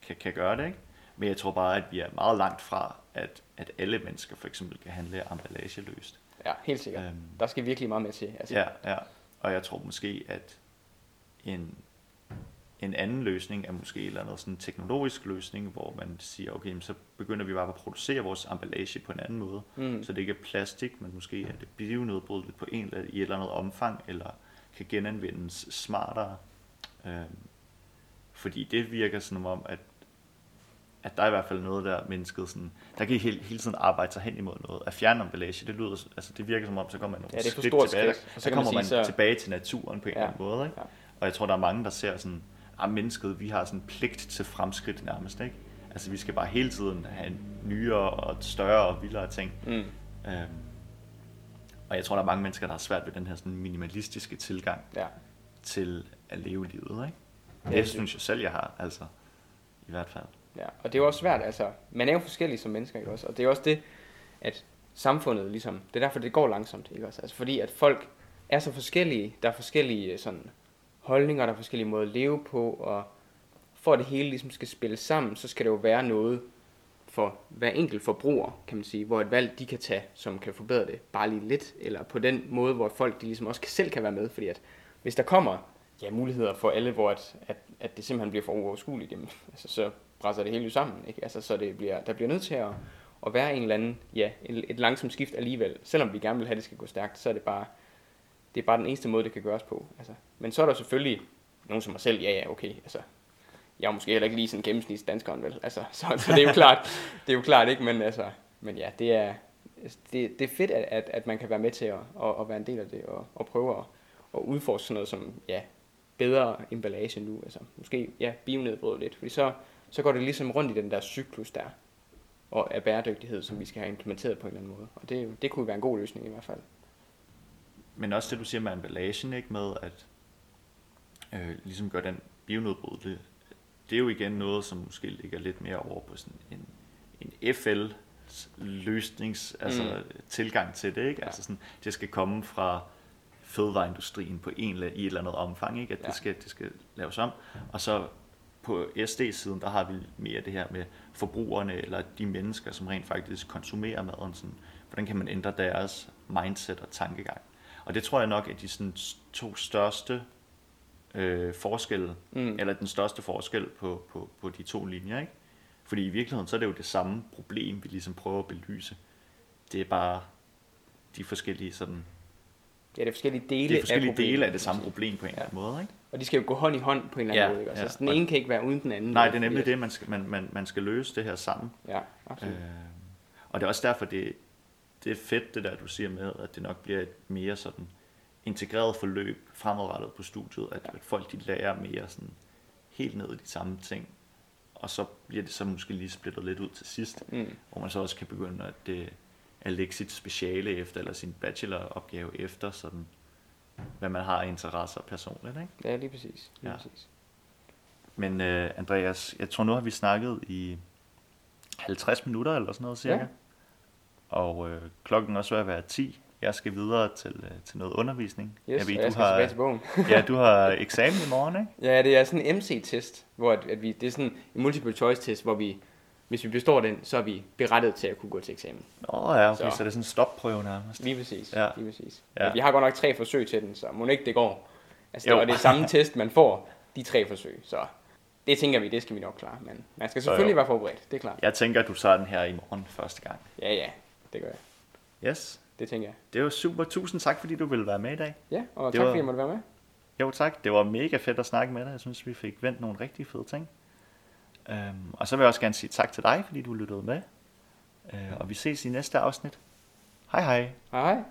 kan, kan gøre det. Ikke? Men jeg tror bare, at vi er meget langt fra, at, at alle mennesker for eksempel kan handle emballageløst. Ja, helt sikkert. Øhm, Der skal virkelig meget med til. Altså, Ja, ja. Og jeg tror måske, at en, en anden løsning er måske et eller andet sådan teknologisk løsning, hvor man siger, okay, så begynder vi bare at producere vores emballage på en anden måde, Mm. så det ikke er plastik, men måske er det bionedbrydeligt på en eller i et eller andet omfang, eller kan genanvendes smartere. Øhm, fordi det virker sådan om, at, at der er i hvert fald noget der mennesket sådan, der kan hele, hele tiden arbejde sig hen imod noget. At fjerne emballage, det lyder, altså det virker som om, så går man nogle Ja, det er skridt tilbage. skridt. Og Så, man kommer man, sige, så- tilbage til naturen på en Ja, eller anden måde. Ikke? ja. Og jeg tror, der er mange, der ser sådan, at mennesket, vi har sådan pligt til fremskridt nærmest. Ikke? Altså vi skal bare hele tiden have nyere og større og vildere ting. Mm. Øhm, og jeg tror, der er mange mennesker, der har svært ved den her sådan minimalistiske tilgang Ja. til at leve livet. Ikke? Ja, det- synes jeg selv, jeg har. Altså, i hvert fald. Ja, og det er jo også svært, altså, man er jo forskellig som mennesker, ikke også? Og det er også det, at samfundet ligesom, det er derfor, det går langsomt, ikke også? Altså, fordi at folk er så forskellige, der er forskellige sådan, holdninger, der er forskellige måder at leve på, og for at det hele ligesom skal spille sammen, så skal det jo være noget for hver enkelt forbruger, kan man sige, hvor et valg, de kan tage, som kan forbedre det bare lige lidt, eller på den måde, hvor folk de ligesom også selv kan være med, fordi at hvis der kommer ja, muligheder for alle, hvor at, at, at det simpelthen bliver for uoverskueligt, jamen, altså, så presser det hele jo sammen, ikke? Altså, så det bliver, der bliver nødt til at, at være en eller anden, ja, et, et langsomt skift alligevel. Selvom vi gerne vil have, at det skal gå stærkt, så er det bare, det er bare den eneste måde, det kan gøres på. Altså. Men så er der selvfølgelig nogen som mig selv, ja, ja, okay, altså, jeg er måske heller ikke lige sådan gennemsnits danskeren, vel? Altså, så, så, det er jo klart, det er jo klart, ikke? Men, altså, men ja, det er, det, det er fedt, at, at, at man kan være med til at, at, at være en del af det, og, og prøve at, at udforske sådan noget som, ja, bedre emballage nu, altså måske, ja, bionedbrød lidt, fordi så, så går det ligesom rundt i den der cyklus der, og af bæredygtighed, som vi skal have implementeret på en eller anden måde. Og det, det kunne være en god løsning i hvert fald. Men også det, du siger med emballagen, ikke? med at øh, ligesom gøre den bionedbrydelig, det er jo igen noget, som måske ligger lidt mere over på sådan en, en FL løsnings, altså Mm. mm. tilgang til det, ikke? Ja. Altså sådan, det skal komme fra fødevareindustrien på en, eller- i et eller andet omfang, ikke? At Ja. det, skal, det skal laves om. Og så på SD-siden, der har vi mere det her med forbrugerne, eller de mennesker, som rent faktisk konsumerer maden. Sådan, hvordan kan man ændre deres mindset og tankegang? Og det tror jeg nok er de sådan to største øh, forskelle, Mm. eller den største forskel på, på, på de to linjer. Ikke? Fordi i virkeligheden, så er det jo det samme problem, vi ligesom prøver at belyse. Det er bare de forskellige sådan, Ja, det er forskellige dele det er forskellige af problemet, dele af det samme problem på en eller anden måde. Ikke? Og de skal jo gå hånd i hånd på en eller anden Ja, måde, ikke? Altså, ja. så den ene kan ikke være uden den anden. Nej, det er nemlig det, man skal, man, man, man skal løse det her sammen. Ja, absolut. Øh, og det er også derfor, det, det er fedt, det der, du siger med, at det nok bliver et mere sådan integreret forløb fremadrettet på studiet, at, Ja. at folk de lærer mere sådan helt ned i de samme ting, og så bliver det så måske lige splittet lidt ud til sidst, Mm. hvor man så også kan begynde at, det, at lægge sit speciale efter, eller sin bacheloropgave efter, sådan, hvad man har af interesser personligt. Ikke? Ja, lige præcis. Lige Ja. præcis. Men øh, Andreas, jeg tror nu har vi snakket i 50 minutter eller sådan noget cirka. Ja. Og øh, klokken er også ved at være 10. Jeg skal videre til, øh, til noget undervisning. Yes, jeg ved, og jeg du skal tilbage har, til bogen. ja, du har eksamen i morgen, ikke? Ja, det er sådan en MC-test, hvor at, at vi, det er sådan en multiple choice test, hvor vi, hvis vi består den, så er vi berettet til at kunne gå til eksamen. Nå ja, okay, så, Så. så er det sådan en stopprøve nærmest. Lige præcis. Ja. Lige præcis. Ja. Vi har godt nok tre forsøg til den, så må ikke det går. Altså, Jo. det, og det er samme test, man får, de tre forsøg. Så det tænker vi, det skal vi nok klare. Men man skal Så selvfølgelig være forberedt, det er klart. Jeg tænker, du tager den her i morgen første gang. Ja, ja, det gør jeg. Yes, Det tænker jeg. det var super. Tusind tak, fordi du ville være med i dag. Ja, og Det tak var- fordi jeg måtte være med. Jo tak, det var mega fedt at snakke med dig. Jeg synes, vi fik vendt nogle rigtig fede ting. Øhm, og så vil jeg også gerne sige tak til dig, fordi du lyttede med. Øh, og vi ses i næste afsnit. Hej hej. Hej hej.